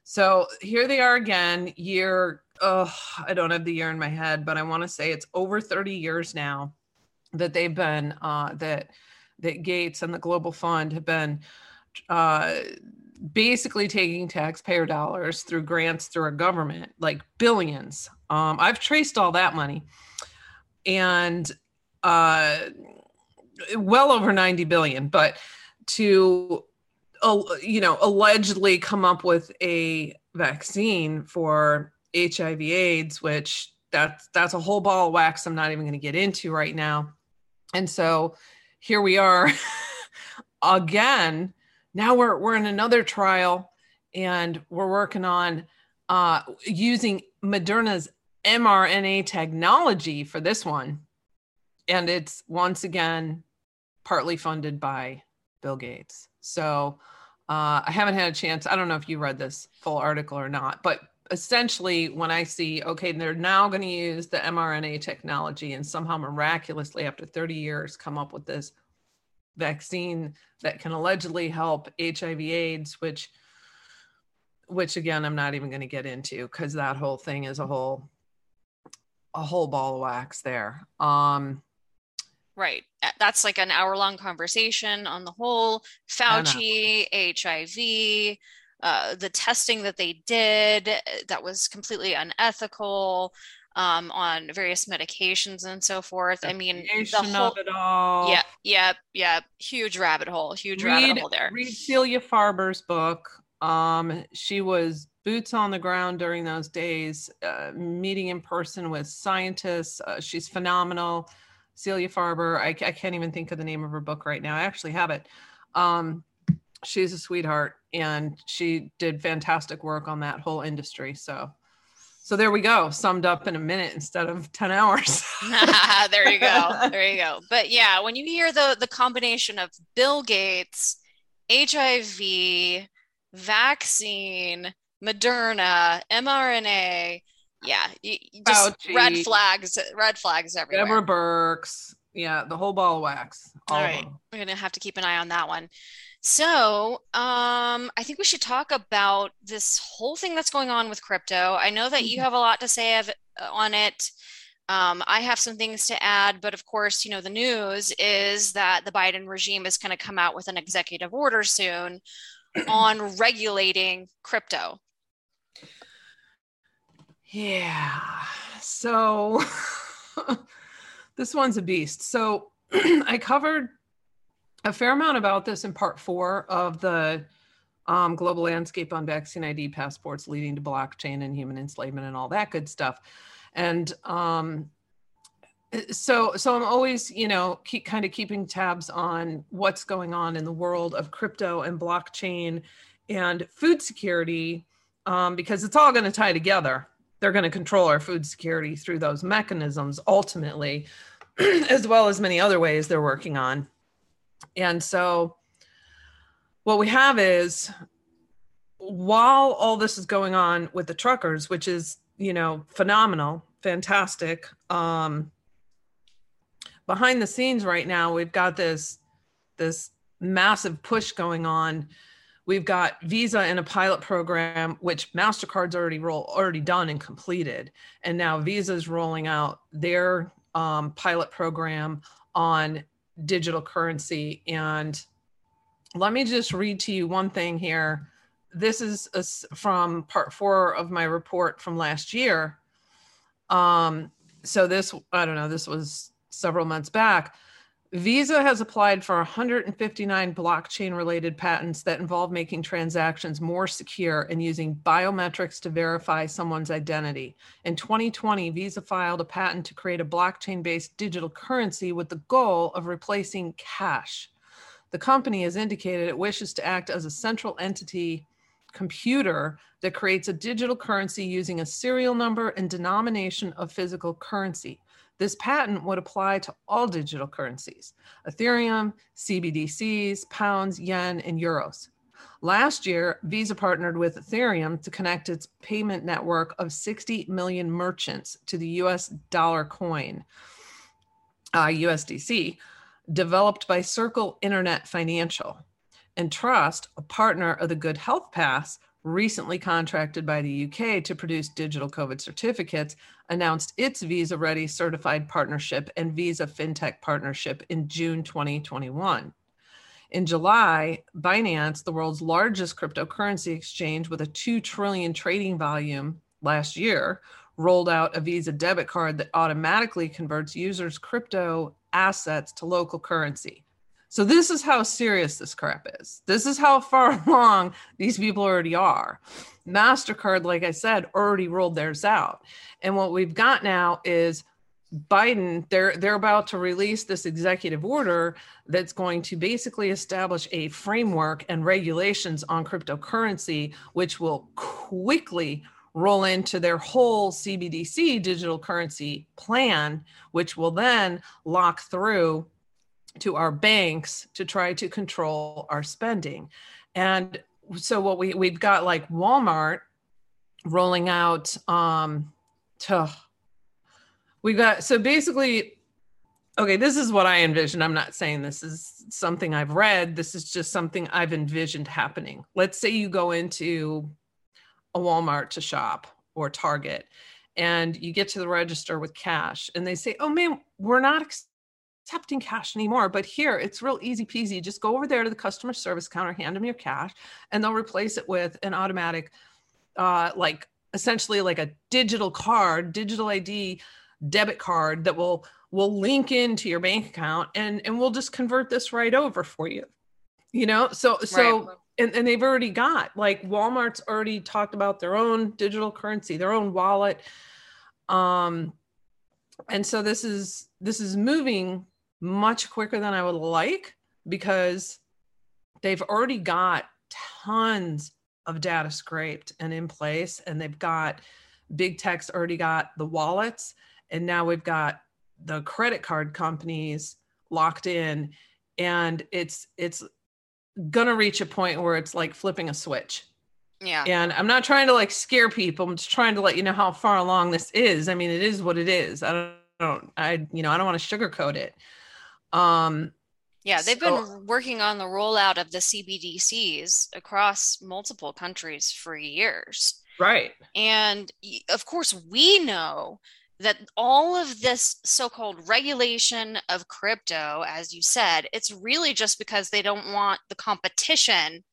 So here they are again, year. Oh, I don't have the year in my head, but I want to say it's over 30 years now that they've been uh, that that Gates and the Global Fund have been uh, basically taking taxpayer dollars through grants through our government, like billions. Um, I've traced all that money, and uh, well over 90 billion, but to uh, you know allegedly come up with a vaccine for HIV AIDS, which that's that's a whole ball of wax I'm not even going to get into right now. And so here we are again. Now we're we're in another trial and we're working on uh, using Moderna's mRNA technology for this one and it's once again partly funded by Bill Gates. So uh, I haven't had a chance. I don't know if you read this full article or not, but essentially, when I see, okay, they're now going to use the mRNA technology and somehow miraculously, after 30 years, come up with this vaccine that can allegedly help HIV/AIDS, which, which again, I'm not even going to get into because that whole thing is a whole, a whole ball of wax there. Um,
Right. That's like an hour long conversation on the whole Fauci, HIV, uh, the testing that they did uh, that was completely unethical um, on various medications and so forth. I mean,
the whole, it all.
Yeah, yeah, yeah. Huge rabbit hole. Huge
read,
rabbit hole there.
Read Celia Farber's book. Um, she was boots on the ground during those days, uh, meeting in person with scientists. Uh, she's phenomenal. Celia Farber. I, I, can't even think of the name of her book right now. I actually have it. Um, she's a sweetheart, and she did fantastic work on that whole industry. So, so there we go. Summed up in a minute instead of ten hours.
there you go. There you go. But yeah, when you hear the the combination of Bill Gates, HIV, vaccine, Moderna, mRNA. Yeah, you, just Fauci, red flags, red flags everywhere.
Deborah Birx. Yeah, the whole ball of wax.
All, all right. We're going to have to keep an eye on that one. So, um, I think we should talk about this whole thing that's going on with crypto. I know that you mm-hmm. have a lot to say of, uh, on it. Um, I have some things to add, but of course, you know, the news is that the Biden regime is going to come out with an executive order soon on regulating crypto.
Yeah. So this one's a beast. So I covered a fair amount about this in part four of the um, global landscape on vaccine ID passports leading to blockchain and human enslavement and all that good stuff. And um, so, so I'm always, you know, keep kind of keeping tabs on what's going on in the world of crypto and blockchain and food security um, because it's all going to tie together they're going to control our food security through those mechanisms ultimately, as well as many other ways they're working on. And so, what we have is while all this is going on with the truckers, which is, you know, phenomenal, fantastic, um, behind the scenes right now, we've got this this massive push going on We've got Visa in a pilot program, which MasterCard's already roll already done and completed. And now Visa's rolling out their um, pilot program on digital currency. And let me just read to you one thing here. This is a, from part four of my report from last year. Um, so this, I don't know, this was several months back. Visa has applied for 159 blockchain related patents that involve making transactions more secure and using biometrics to verify someone's identity. In 2020, Visa filed a patent to create a blockchain based digital currency with the goal of replacing cash. The company has indicated it wishes to act as a central entity computer that creates a digital currency using a serial number and denomination of physical currency. This patent would apply to all digital currencies Ethereum, CBDCs, pounds, yen, and euros. Last year, Visa partnered with Ethereum to connect its payment network of 60 million merchants to the US dollar coin, uh, USDC, developed by Circle Internet Financial. And Trust, a partner of the Good Health Pass, recently contracted by the UK to produce digital COVID certificates, announced its Visa Ready certified partnership and Visa FinTech partnership in June 2021. In July, Binance, the world's largest cryptocurrency exchange with a 2 trillion trading volume last year, rolled out a Visa debit card that automatically converts users' crypto assets to local currency. So this is how serious this crap is. This is how far along these people already are. MasterCard, like I said, already rolled theirs out. And what we've got now is Biden, they're they're about to release this executive order that's going to basically establish a framework and regulations on cryptocurrency, which will quickly roll into their whole CBDC digital currency plan, which will then lock through to our banks to try to control our spending. And so what we we've got like Walmart rolling out um to we've got so basically okay this is what i envision. I'm not saying this is something i've read. This is just something i've envisioned happening. Let's say you go into a walmart to shop or target and you get to the register with cash and they say oh man we're not accepting cash anymore. But here, it's real easy peasy. Just go over there to the customer service counter, hand them your cash, and they'll replace it with an automatic, uh, like essentially like a digital card, digital ID debit card that will will link into your bank account, and and we'll just convert this right over for you. You know, so so. Right. and, and they've already got like Walmart's already talked about their own digital currency, their own wallet. Um, and so this is this is moving much quicker than I would like because they've already got tons of data scraped and in place, and they've got big tech's already got the wallets, and now we've got the credit card companies locked in, and it's it's gonna reach a point where it's like flipping a switch.
Yeah.
And I'm not trying to like scare people. I'm just trying to let you know how far along this is. I mean, it is what it is. I don't, I don't I, you know, I don't want to sugarcoat it. Um,
yeah, they've
so,
been working on the rollout of the CBDCs across multiple countries for years.
right.
And of course, we know that all of this so called regulation of crypto, as you said, it's really just because they don't want the competition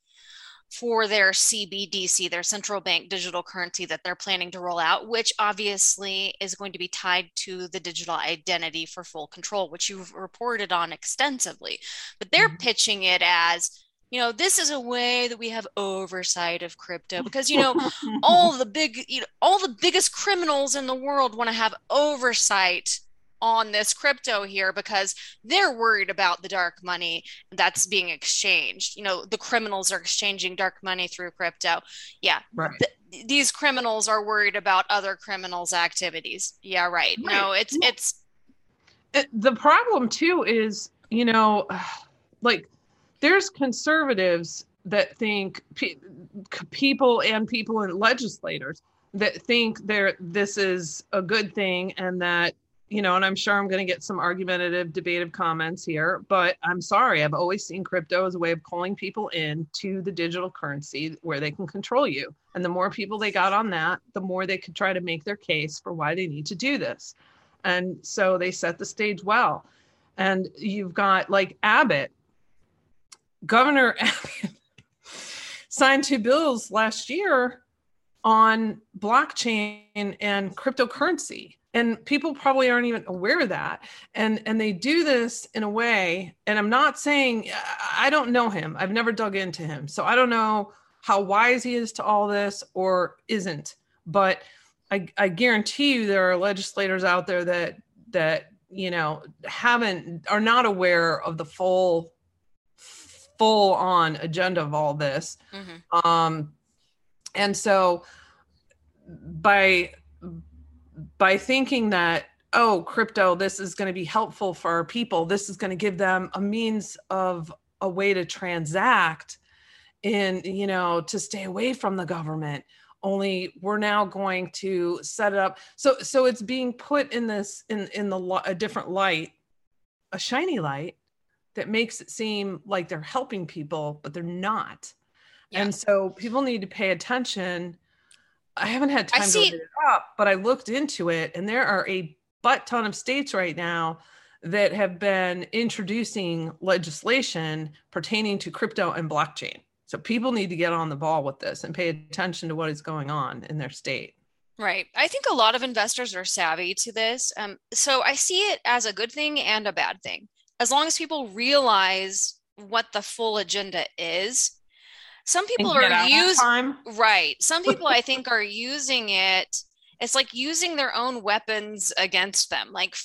for their CBDC, their central bank digital currency that they're planning to roll out, which obviously is going to be tied to the digital identity for full control, which you've reported on extensively. But they're
Mhm.
pitching it as, you know, this is a way that we have oversight of crypto because, you know, all the big, you know, all the biggest criminals in the world want to have oversight on this crypto here because they're worried about the dark money that's being exchanged. You know, the criminals are exchanging dark money through crypto. Yeah,
right.
th- these criminals are worried about other criminals' activities. Yeah, right. No,
Right.
it's it's
it- the problem too is you know like there's conservatives that think pe- people and people and legislators that think there this is a good thing and that you know and i'm sure i'm going to get some argumentative debative comments here but i'm sorry i've always seen crypto as a way of calling people in to the digital currency where they can control you. And the more people they got on that the more they could try to make their case for why they need to do this. And so they set the stage well. And you've got like abbott. Governor abbott signed two bills last year on blockchain and cryptocurrency and people probably aren't even aware of that. And and they do this in a way and i'm not saying i don't know him. I've never dug into him. So i don't know how wise he is to all this or isn't. But i i guarantee you there are legislators out there that that you know haven't are not aware of the full full on agenda of all this.
Mhm.
um and so by by thinking that oh crypto this is going to be helpful for our people this is going to give them a means of a way to transact and you know to stay away from the government only we're now going to set it up so so it's being put in this in in the a different light a shiny light that makes it seem like they're helping people but they're not
Yeah.
and so people need to pay attention i haven't had
I
time
see-
to look it up but i looked into it and there are a butt ton of states right now that have been introducing legislation pertaining to crypto and blockchain so people need to get on the ball with this and pay attention to what is going on in their state
Right. I think a lot of investors are savvy to this. Um, so I see it as a good thing and a bad thing. As long as people realize what the full agenda is. Some people are using. Right. Some people I think are using it. It's like using their own weapons against them. Like,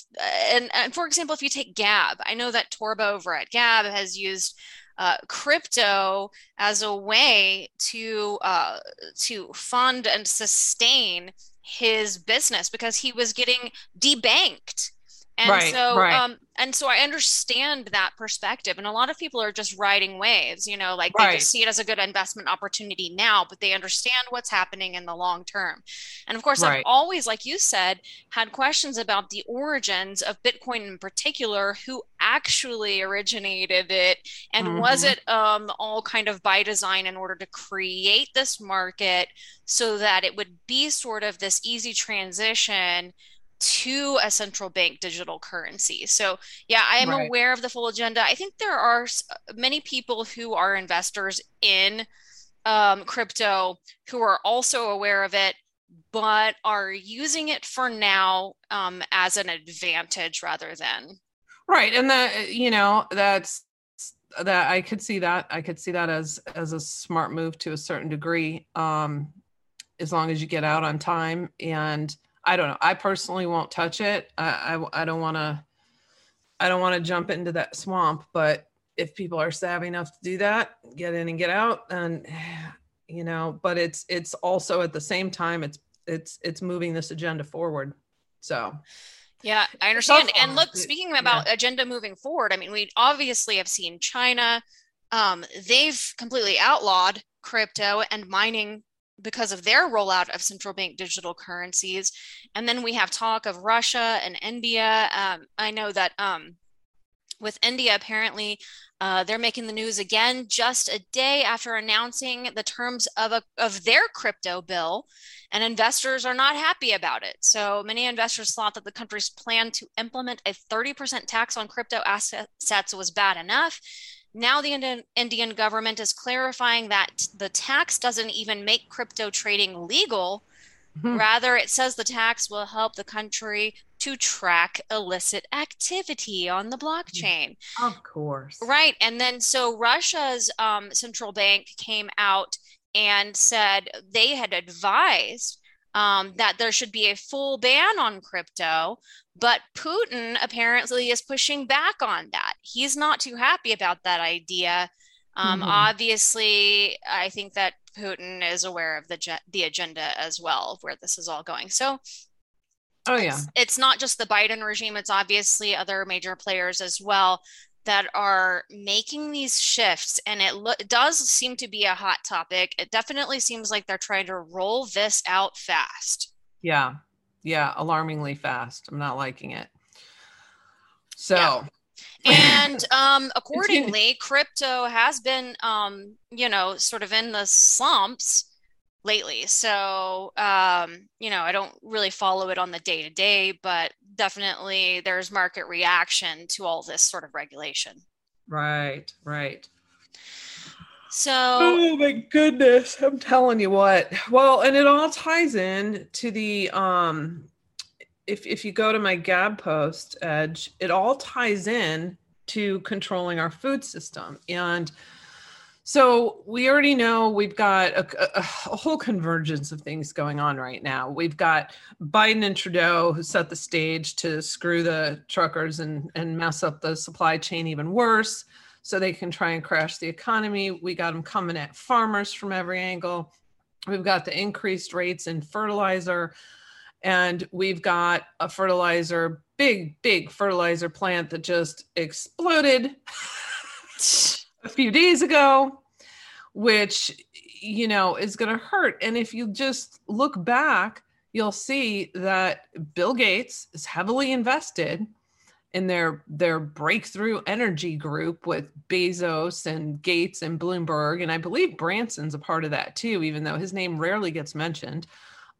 and, and for example, if you take Gab, I know that Torba over at Gab has used uh, crypto as a way to uh, to fund and sustain his business because he was getting debanked. And
Right,
so,
right.
um, and so I understand that perspective. And a lot of people are just riding waves, you know, like they just see it as a good investment opportunity now, but they understand what's happening in the long term. And of course, I've always, like you said, had questions about the origins of Bitcoin in particular, who actually originated it, and was
Mhm.
it um, all kind of by design in order to create this market so that it would be sort of this easy transition to a central bank digital currency. So, yeah, I am
Right.
aware of the full agenda. I think there are many people who are investors in um, crypto who are also aware of it, but are using it for now um, as an advantage rather than.
Right. And that, you know, that's that I could see that. I could see that as as a smart move to a certain degree. Um, as long as you get out on time. And I don't know. I personally won't touch it. I I, I don't want to. I don't want to jump into that swamp. But if people are savvy enough to do that, get in and get out, and you know. But it's it's also at the same time it's it's it's moving this agenda forward. So
yeah, I understand. And look, speaking about yeah. agenda moving forward, I mean, we obviously have seen China. Um, they've completely outlawed crypto and mining because of their rollout of central bank digital currencies. And then we have talk of Russia and India. Um, I know that um, with India, apparently, uh, they're making the news again just a day after announcing the terms of, a, of their crypto bill, and investors are not happy about it. So many investors thought that the country's plan to implement a 30% tax on crypto assets was bad enough. Now, the Indian, government is clarifying that the tax doesn't even make crypto trading legal. Mm-hmm. Rather, it says the tax will help the country to track illicit activity on the blockchain.
Of course.
Right. And then so Russia's um, central bank came out and said they had advised um, that there should be a full ban on crypto. But Putin apparently is pushing back on that. He's not too happy about that idea. Um, mm-hmm. Obviously, I think that Putin is aware of the the agenda as well, where this is all going. So
Oh yeah.
It's, it's, not just the Biden regime, it's obviously other major players as well that are making these shifts and it, lo- it does seem to be a hot topic. It definitely seems like they're trying to roll this out fast.
Yeah. Yeah, alarmingly fast. I'm not liking it. So yeah.
and um accordingly crypto has been um you know sort of in the slumps lately. So, um, you know, I don't really follow it on the day to day, but definitely there's market reaction to all this sort of regulation.
Right, right.
So,
oh my goodness, I'm telling you what. Well, and it all ties in to the um if if you go to my Gab post, Edge, it all ties in to controlling our food system and so we already know we've got a, a, a, whole convergence of things going on right now. We've got Biden and Trudeau who set the stage to screw the truckers and, and mess up the supply chain even worse so they can try and crash the economy. We got them coming at farmers from every angle. We've got the increased rates in fertilizer. And we've got a fertilizer, big, big fertilizer plant that just exploded. a few days ago, which, you know, is going to hurt. And if you just look back, you'll see that Bill Gates is heavily invested in their their breakthrough energy group with Bezos and Gates and Bloomberg, and I believe Branson's a part of that too, even though his name rarely gets mentioned.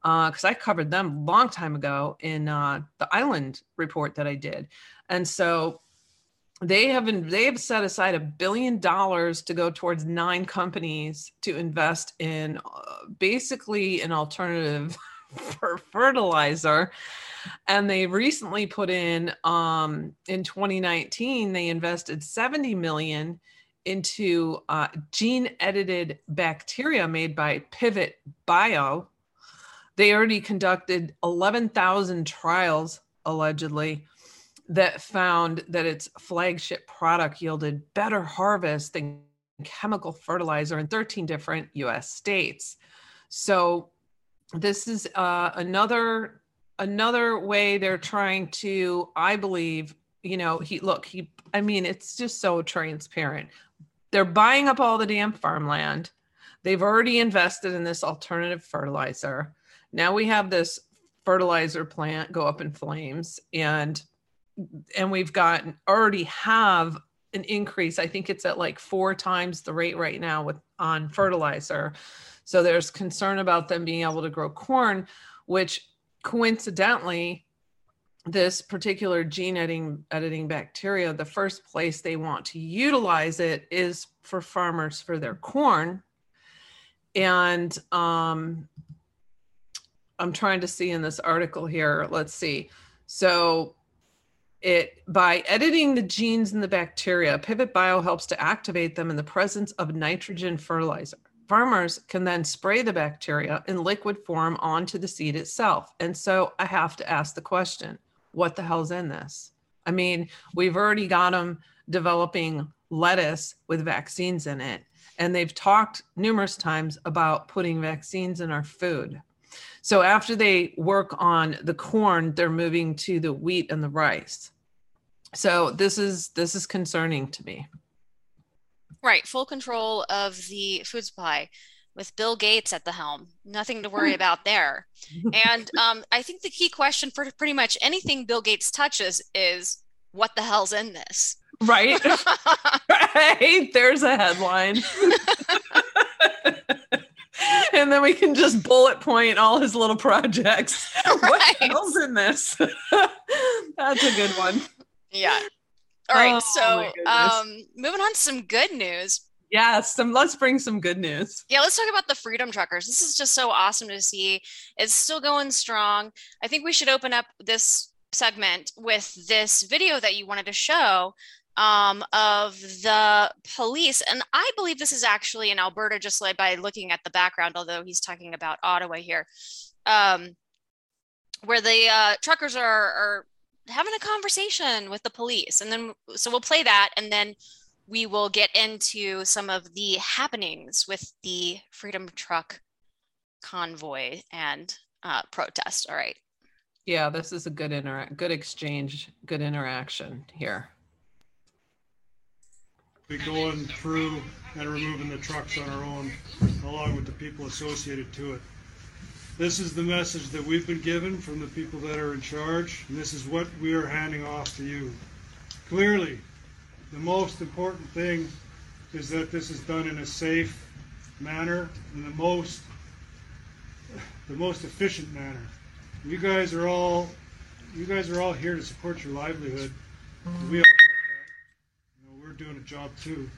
Uh, because uh, I covered them a long time ago in uh, the Island report that I did, and so they have been, they have set aside a billion dollars to go towards nine companies to invest in uh, basically an alternative for fertilizer. And they recently put in um in 2019 they invested 70 million into uh, gene edited bacteria made by pivot bio. They already conducted 11,000 trials allegedly that found that its flagship product yielded better harvest than chemical fertilizer in 13 different US states. So this is uh, another another way they're trying to I believe, you know, he look, he I mean, it's just so transparent. They're buying up all the damn farmland. They've already invested in this alternative fertilizer. Now we have this fertilizer plant go up in flames and and we've got already have an increase. I think it's at like four times the rate right now with on fertilizer. So there's concern about them being able to grow corn, which coincidentally, this particular gene editing editing bacteria, the first place they want to utilize it is for farmers for their corn. And um, I'm trying to see in this article here. Let's see. So it by editing the genes in the bacteria, Pivot Bio helps to activate them in the presence of nitrogen fertilizer. Farmers can then spray the bacteria in liquid form onto the seed itself. And so I have to ask the question what the hell's in this? I mean, we've already got them developing lettuce with vaccines in it. And they've talked numerous times about putting vaccines in our food. So after they work on the corn, they're moving to the wheat and the rice. So this is this is concerning to me.
Right, full control of the food supply with Bill Gates at the helm. Nothing to worry about there. And um, I think the key question for pretty much anything Bill Gates touches is what the hell's in this?
Right. right. There's a headline. and then we can just bullet point all his little projects. Right. What else in this? That's a good one.
Yeah. All right. Oh, so, um, moving on to some good news.
Yes, some let's bring some good news.
Yeah, let's talk about the Freedom Truckers. This is just so awesome to see. It's still going strong. I think we should open up this segment with this video that you wanted to show um, of the police. And I believe this is actually in Alberta, just like by looking at the background, although he's talking about Ottawa here, um, where the uh, truckers are, are having a conversation with the police. And then, so we'll play that and then we will get into some of the happenings with the Freedom Truck convoy and uh, protest. All right.
Yeah, this is a good inter good exchange, good interaction here
be going through and removing the trucks on our own, along with the people associated to it. This is the message that we've been given from the people that are in charge, and this is what we are handing off to you. Clearly, the most important thing is that this is done in a safe manner and the most the most efficient manner. You guys are all you guys are all here to support your livelihood. We all get that. We're doing a job too.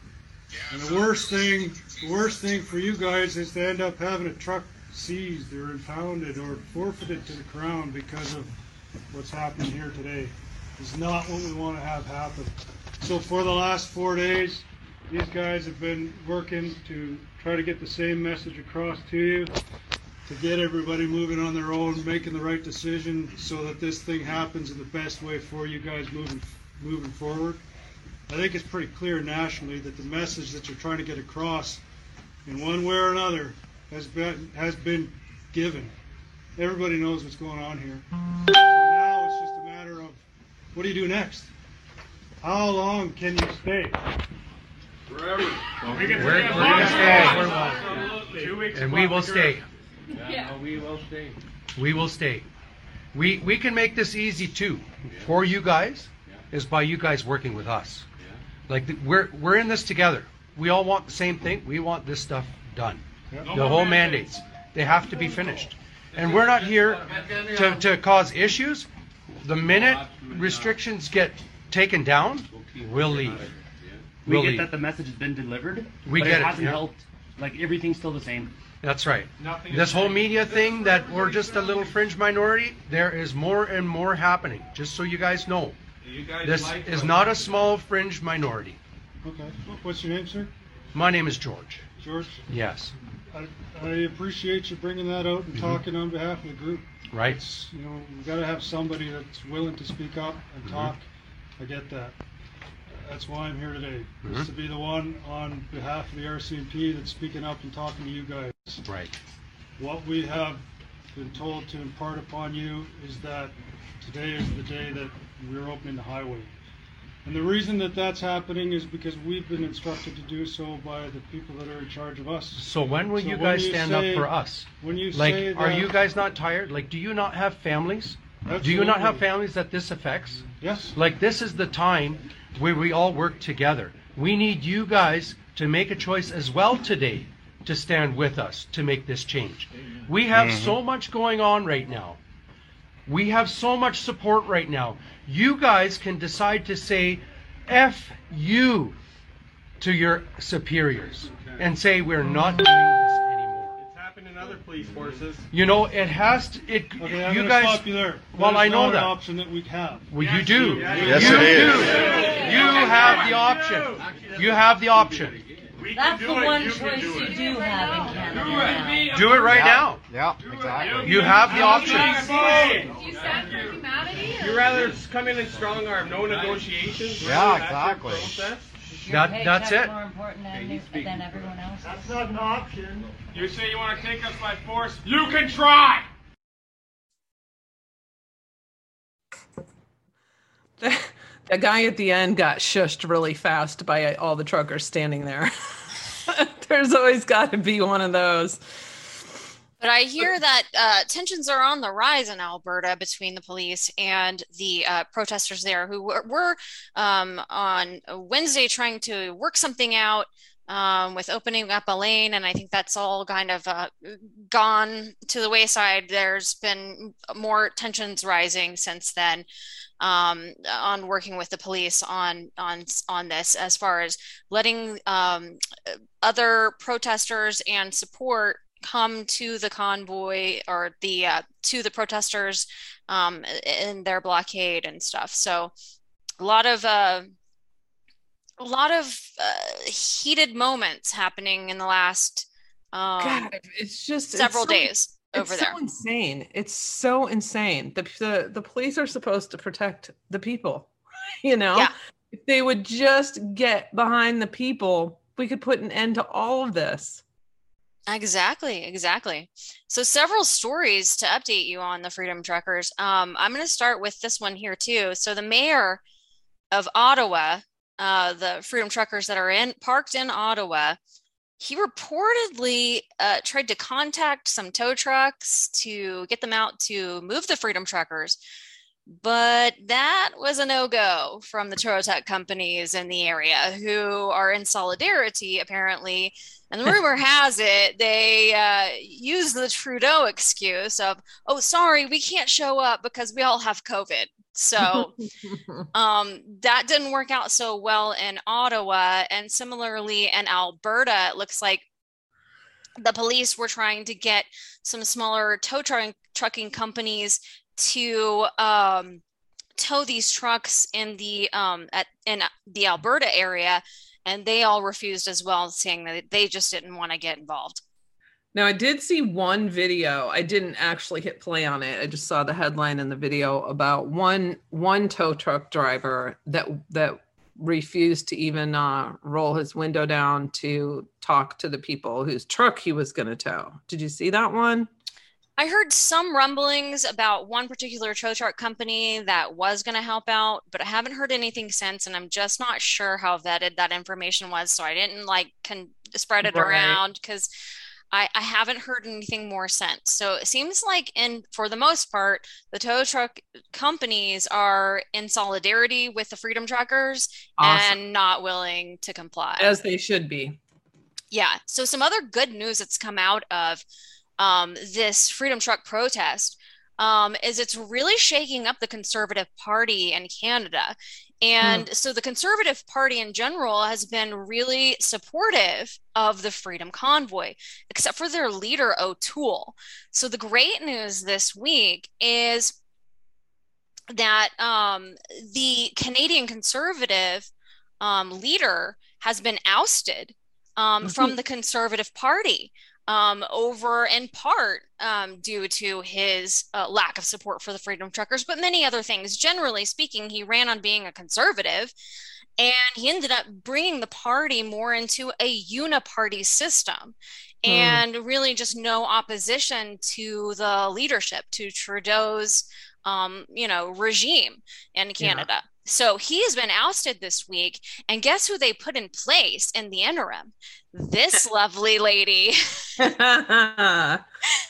And the worst thing, the worst thing for you guys is to end up having a truck seized or impounded or forfeited to the crown because of what's happening here today. Is not what we want to have happen. So for the last four days, these guys have been working to try to get the same message across to you, to get everybody moving on their own, making the right decision, so that this thing happens in the best way for you guys moving moving forward. I think it's pretty clear nationally that the message that you're trying to get across, in one way or another, has been has been given. Everybody knows what's going on here. So now it's just a matter of what do you do next? How long can you stay?
Forever. we can we're, we're going to stay. Two weeks. And we will stay.
Yeah. we will stay.
We will stay. We we can make this easy too for you guys, is by you guys working with us. Like the, we're we're in this together. We all want the same thing. We want this stuff done. The whole mandates. They have to be finished. And we're not here to, to cause issues. The minute restrictions get taken down, we'll leave.
We'll get leave. that the message has been delivered. We get it. Hasn't yeah. helped. Like everything's still the same.
That's right. Nothing this whole media thing that we're just a little fringe minority, there is more and more happening. Just so you guys know. This like is not a small fringe minority.
Okay. What's your name, sir?
My name is George.
George?
Yes.
I, I appreciate you bringing that out and mm-hmm. talking on behalf of the group.
Right.
It's, you know, we've got to have somebody that's willing to speak up and mm-hmm. talk. I get that. That's why I'm here today, mm-hmm. is to be the one on behalf of the RCMP that's speaking up and talking to you guys.
Right.
What we have been told to impart upon you is that today is the day that we're opening the highway. And the reason that that's happening is because we've been instructed to do so by the people that are in charge of us.
So when will so you guys you stand say, up for us?
When you
like,
say
are you guys not tired? Like, do you not have families? Absolutely. Do you not have families that this affects?
Yes.
Like, this is the time where we all work together. We need you guys to make a choice as well today to stand with us to make this change. We have mm-hmm. so much going on right now. We have so much support right now. You guys can decide to say F you to your superiors and say we're not doing this anymore.
It's happened in other police forces.
You know, it has to. It.
Okay,
you guys.
stop you there.
Well, I know that.
Option that we have.
Well, you do.
Yes,
you
it
do.
is.
You have the option. You have the option.
That's the one choice you do have in Canada.
Do it right now.
Yeah, exactly.
You have the option.
You stand for humanity?
You rather come in and strong arm, no negotiations.
Yeah,
really, that's your
exactly.
That- that's it.
more important than, than everyone else.
That's not an option.
You say you want to take us by force? You can try.
The, the guy at the end got shushed really fast by all the truckers standing there. There's always got to be one of those.
But I hear that uh, tensions are on the rise in Alberta between the police and the uh, protesters there, who were, were um, on Wednesday trying to work something out um, with opening up a lane, and I think that's all kind of uh, gone to the wayside. There's been more tensions rising since then um, on working with the police on on on this, as far as letting um, other protesters and support come to the convoy or the uh, to the protesters um, in their blockade and stuff. So a lot of uh, a lot of uh, heated moments happening in the last um,
God, it's just it's
several
so-
days over
it's
there.
so insane. It's so insane. The, the the police are supposed to protect the people. You know,
Yeah.
if they would just get behind the people, we could put an end to all of this.
Exactly, exactly. So several stories to update you on the Freedom Truckers. Um, I'm going to start with this one here too. So the mayor of Ottawa, uh, the Freedom Truckers that are in parked in Ottawa, he reportedly uh, tried to contact some tow trucks to get them out to move the Freedom Truckers, but that was a no-go from the tow truck companies in the area who are in solidarity apparently and the rumor has it they uh, use the Trudeau excuse of, oh, sorry, we can't show up because we all have COVID. So um, that didn't work out so well in Ottawa. And similarly in Alberta, it looks like the police were trying to get some smaller tow truck- trucking companies to um, tow these trucks in the um, at in the Alberta area, and they all refused as well, saying that they just didn't want to get involved.
Now I did see one video. I didn't actually hit play on it. I just saw the headline in the video about one one tow truck driver that that refused to even uh, roll his window down to talk to the people whose truck he was going to tow. Did you see that one?
I heard some rumblings about one particular tow truck company that was going to help out, but I haven't heard anything since, and I'm just not sure how vetted that information was. So I didn't like can spread it
Right.
around because I, I haven't heard anything more since. So it seems like, in for the most part, the tow truck companies are in solidarity with the Freedom Truckers
Awesome.
and not willing to comply.
As they should be.
Yeah. So some other good news that's come out of um, this Freedom Truck protest um, is it's really shaking up the Conservative Party in Canada. And so the Conservative Party in general has been really supportive of the Freedom Convoy, except for their leader, O'Toole. So the great news this week is that um, the Canadian Conservative um, leader has been ousted um, from the Conservative Party um, over in part um, due to his uh, lack of support for the Freedom Truckers, but many other things. Generally speaking, he ran on being a conservative and he ended up bringing the party more into a uniparty system and really just no opposition to the leadership, to Trudeau's um, you know, regime in Canada. So he has been ousted this week. And guess who they put in place in the interim? This lovely lady.
Are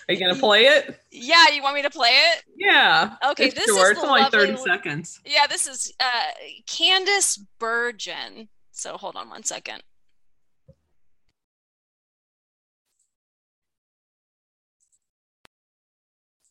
you going to play it?
yeah, you want me to play it?
Yeah.
Okay,
It's
this
short.
is
It's only
lovely
30
l-
seconds.
Yeah, this is uh, Candice Bergen. So hold on one second.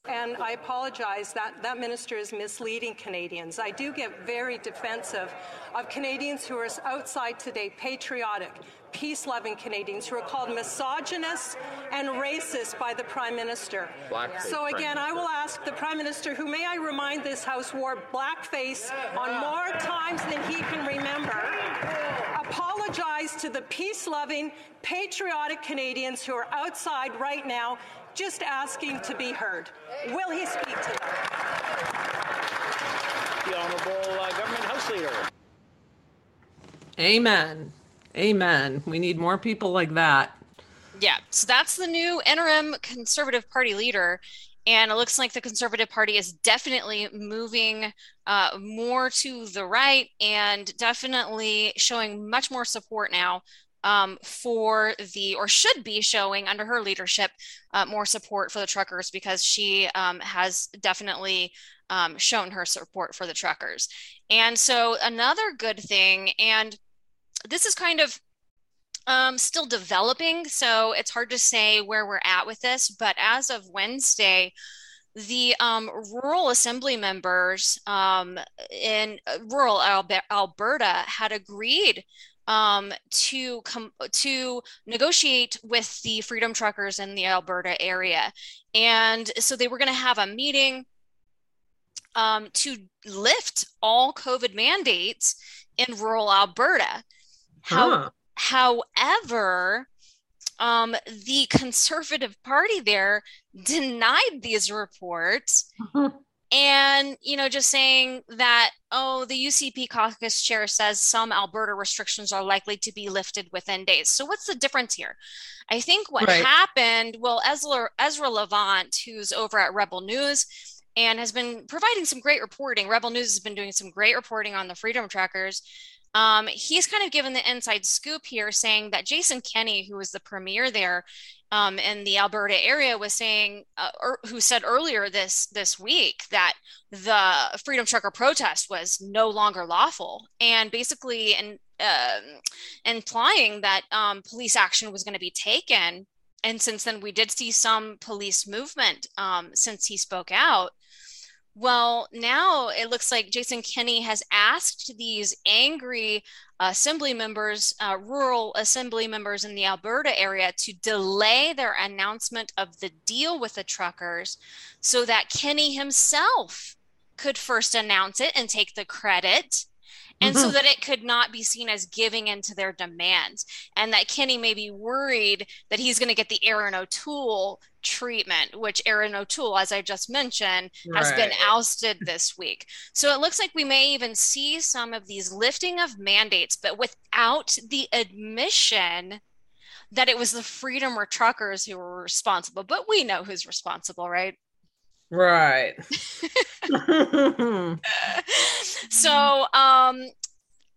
And I apologize that that minister is misleading Canadians. I do get very defensive of Canadians who are outside today, patriotic, peace loving Canadians who are called misogynist and racist by the Prime Minister. Blackface, so, again, I will ask the Prime Minister, who may I remind this House wore blackface on more times than he can remember, apologize to the peace loving, patriotic Canadians who are outside right now just asking to be heard. Will he speak to them?
The Honourable uh, Government House Leader.
Amen. Amen. We need more people like that.
Yeah. So that's the new interim Conservative Party leader. And it looks like the Conservative Party is definitely moving uh, more to the right and definitely showing much more support now um, for the, or should be showing under her leadership, uh, more support for the truckers because she um, has definitely um, shown her support for the truckers. And so, another good thing, and this is kind of um, still developing, so it's hard to say where we're at with this. But as of Wednesday, the um, rural assembly members um, in uh, rural Alberta had agreed um, to come to negotiate with the Freedom Truckers in the Alberta area, and so they were going to have a meeting um, to lift all COVID mandates in rural Alberta. How, However, um, the Conservative Party there denied these reports. and you know just saying that oh the ucp caucus chair says some alberta restrictions are likely to be lifted within days. So what's the difference here? I think what right. happened well ezra, ezra levant who's over at rebel news and has been providing some great reporting. Rebel news has been doing some great reporting on the freedom truckers um, he's kind of given the inside scoop here, saying that Jason Kenney, who was the premier there um, in the Alberta area, was saying, uh, or, who said earlier this this week that the Freedom Trucker protest was no longer lawful, and basically, and uh, implying that um, police action was going to be taken. And since then, we did see some police movement um, since he spoke out. Well, now it looks like Jason Kenney has asked these angry assembly members, uh, rural assembly members in the Alberta area, to delay their announcement of the deal with the truckers so that Kenney himself could first announce it and take the credit and mm-hmm. so that it could not be seen as giving into their demands and that kenney may be worried that he's going to get the erin o'toole treatment which erin o'toole as i just mentioned has right. been ousted this week so it looks like we may even see some of these lifting of mandates but without the admission that it was the freedom or truckers who were responsible but we know who's responsible right
Right.
so, um,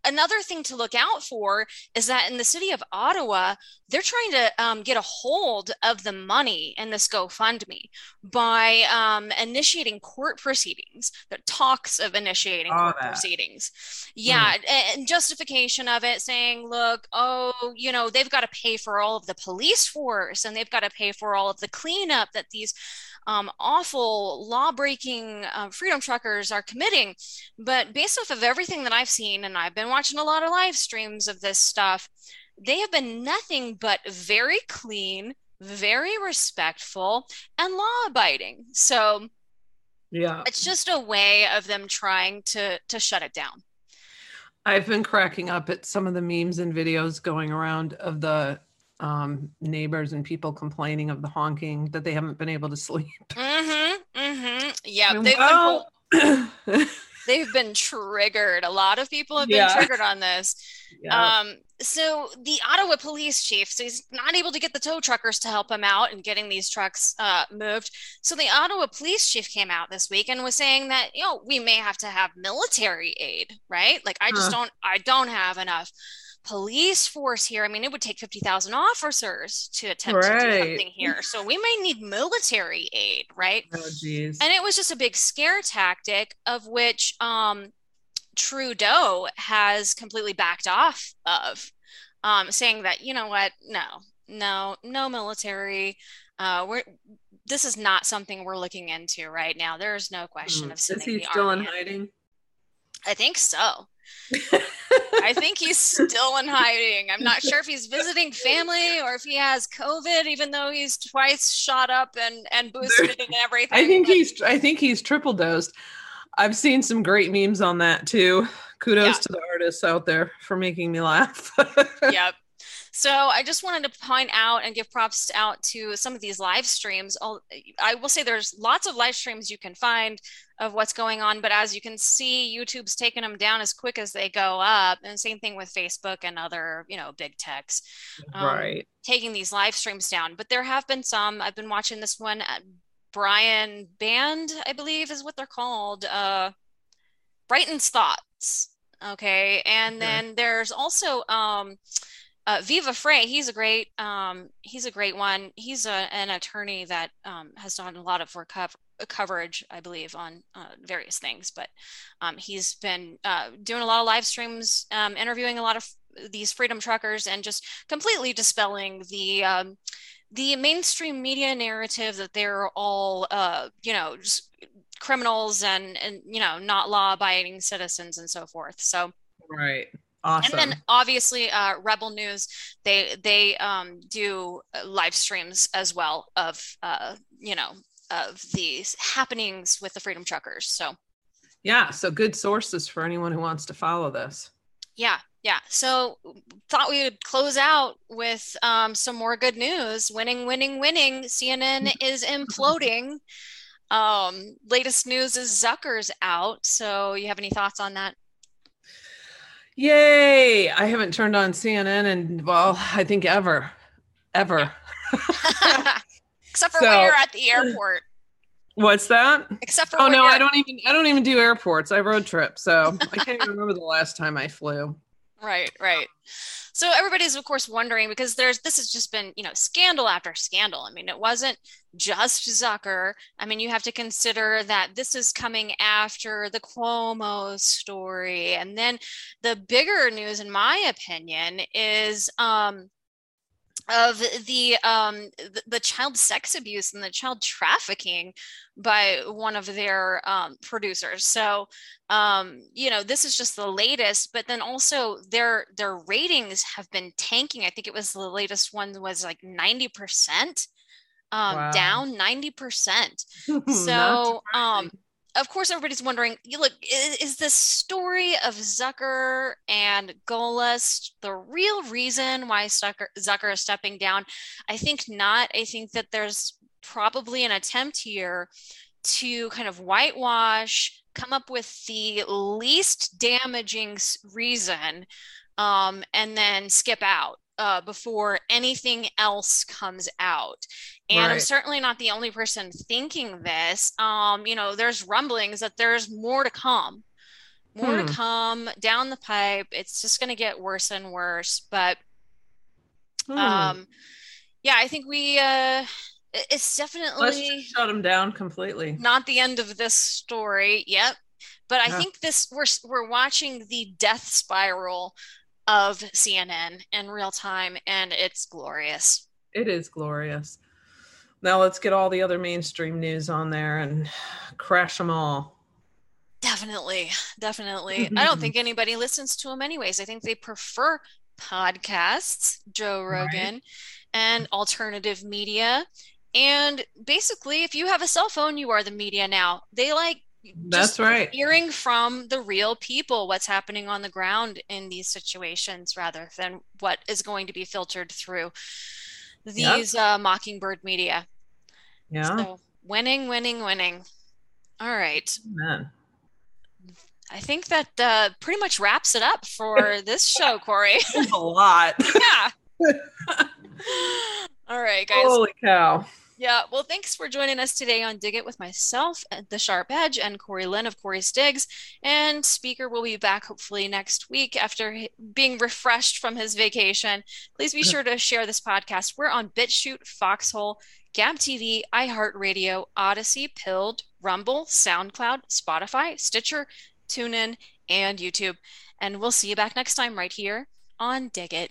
another thing to look out for is that in the city of Ottawa, they're trying to um, get a hold of the money in this GoFundMe by um, initiating court proceedings. The talks of initiating court that. proceedings. Yeah, mm. and justification of it saying, look, oh, you know, they've got to pay for all of the police force and they've got to pay for all of the cleanup that these um, awful law breaking uh, freedom truckers are committing. But based off of everything that I've seen, and I've been watching a lot of live streams of this stuff, they have been nothing but very clean, very respectful, and law abiding. So,
yeah,
it's just a way of them trying to to shut it down.
I've been cracking up at some of the memes and videos going around of the um, neighbors and people complaining of the honking that they haven't been able to sleep.
Mm-hmm. Mm-hmm. Yeah, they've, been, they've been triggered. A lot of people have been yeah. triggered on this. Yeah. Um, so the Ottawa police chief, so he's not able to get the tow truckers to help him out in getting these trucks uh, moved. So the Ottawa police chief came out this week and was saying that you know we may have to have military aid, right? Like I just don't, I don't have enough police force here. I mean, it would take 50,000 officers to attempt right. to do something here. So we may need military aid, right?
Oh, geez.
And it was just a big scare tactic of which um, Trudeau has completely backed off of, um, saying that, you know what, no, no, no military. Uh, we're this is not something we're looking into right now. There is no question mm. of sending
Is he still in hiding?
I think so. I think he's still in hiding. I'm not sure if he's visiting family or if he has COVID, even though he's twice shot up and and boosted and everything.
I think but... he's I think he's triple dosed. I've seen some great memes on that too. Kudos yeah. to the artists out there for making me laugh.
yep. So I just wanted to point out and give props out to some of these live streams. I will say there's lots of live streams you can find of what's going on, but as you can see, YouTube's taking them down as quick as they go up, and same thing with Facebook and other you know big techs,
um, right?
Taking these live streams down. But there have been some. I've been watching this one. At Brian Band, I believe, is what they're called. Uh, Brighton's Thoughts. Okay, and okay. then there's also um uh, Viva Frei, he's a great, um, he's a great one. He's a, an attorney that um, has done a lot of work cover, coverage, I believe, on uh, various things. But um, he's been uh, doing a lot of live streams, um, interviewing a lot of these freedom truckers, and just completely dispelling the um, the mainstream media narrative that they're all, uh, you know, just criminals and and you know not law abiding citizens and so forth. So
right Awesome.
And then obviously uh, Rebel News, they they um, do uh, live streams as well of uh, you know of these happenings with the Freedom Truckers. So
yeah, so good sources for anyone who wants to follow this.
Yeah, yeah. So thought we would close out with um, some more good news. Winning, winning, winning. CNN is imploding. Um, latest news is Zucker's out. So you have any thoughts on that?
Yay! I haven't turned on CNN and well, I think ever, ever.
Except for so, when you're at the airport.
What's that?
Except for
oh no, I don't even I don't even do airports. I road trip, so I can't remember the last time I flew.
Right, right. So everybody's of course wondering because there's this has just been, you know, scandal after scandal. I mean, it wasn't just Zucker. I mean, you have to consider that this is coming after the Cuomo story. And then the bigger news, in my opinion, is um of the um the, child sex abuse and the child trafficking by one of their um, producers so um you know this is just the latest but then also their their ratings have been tanking i think it was the latest one was like 90% um wow. down 90% so um of course, everybody's wondering. Look, is, is this story of Zucker and Gollust the real reason why Zucker, Zucker is stepping down? I think not. I think that there's probably an attempt here to kind of whitewash, come up with the least damaging reason, um, and then skip out uh, before anything else comes out. And right. I'm certainly not the only person thinking this. Um, you know, there's rumblings that there's more to come, more hmm. to come down the pipe. It's just going to get worse and worse. But hmm. um, yeah, I think we. Uh, it's definitely
Let's just shut them down completely.
Not the end of this story. Yep. But I yeah. think this we're we're watching the death spiral of CNN in real time, and it's glorious.
It is glorious. Now let's get all the other mainstream news on there and crash them all.
Definitely, definitely. I don't think anybody listens to them anyways. I think they prefer podcasts, Joe Rogan, right. and alternative media. And basically, if you have a cell phone, you are the media now. They like
that's right.
hearing from the real people what's happening on the ground in these situations rather than what is going to be filtered through these yep. uh, mockingbird media.
Yeah.
So winning winning winning. All right.
Man.
i think that uh, pretty much wraps it up for this show corey.
A lot.
Yeah. All right guys.
Holy cow
yeah, well, thanks for joining us today on Dig It with myself, uh, The Sharp Edge, and Corey Lynn of Corey's Digs. And Speaker will be back hopefully next week after being refreshed from his vacation. Please be sure to share this podcast. We're on BitChute, Foxhole, Gab TV, iHeartRadio, Odysee, Pilled, Rumble, SoundCloud, Spotify, Stitcher, TuneIn, and YouTube. And we'll see you back next time right here on Dig It.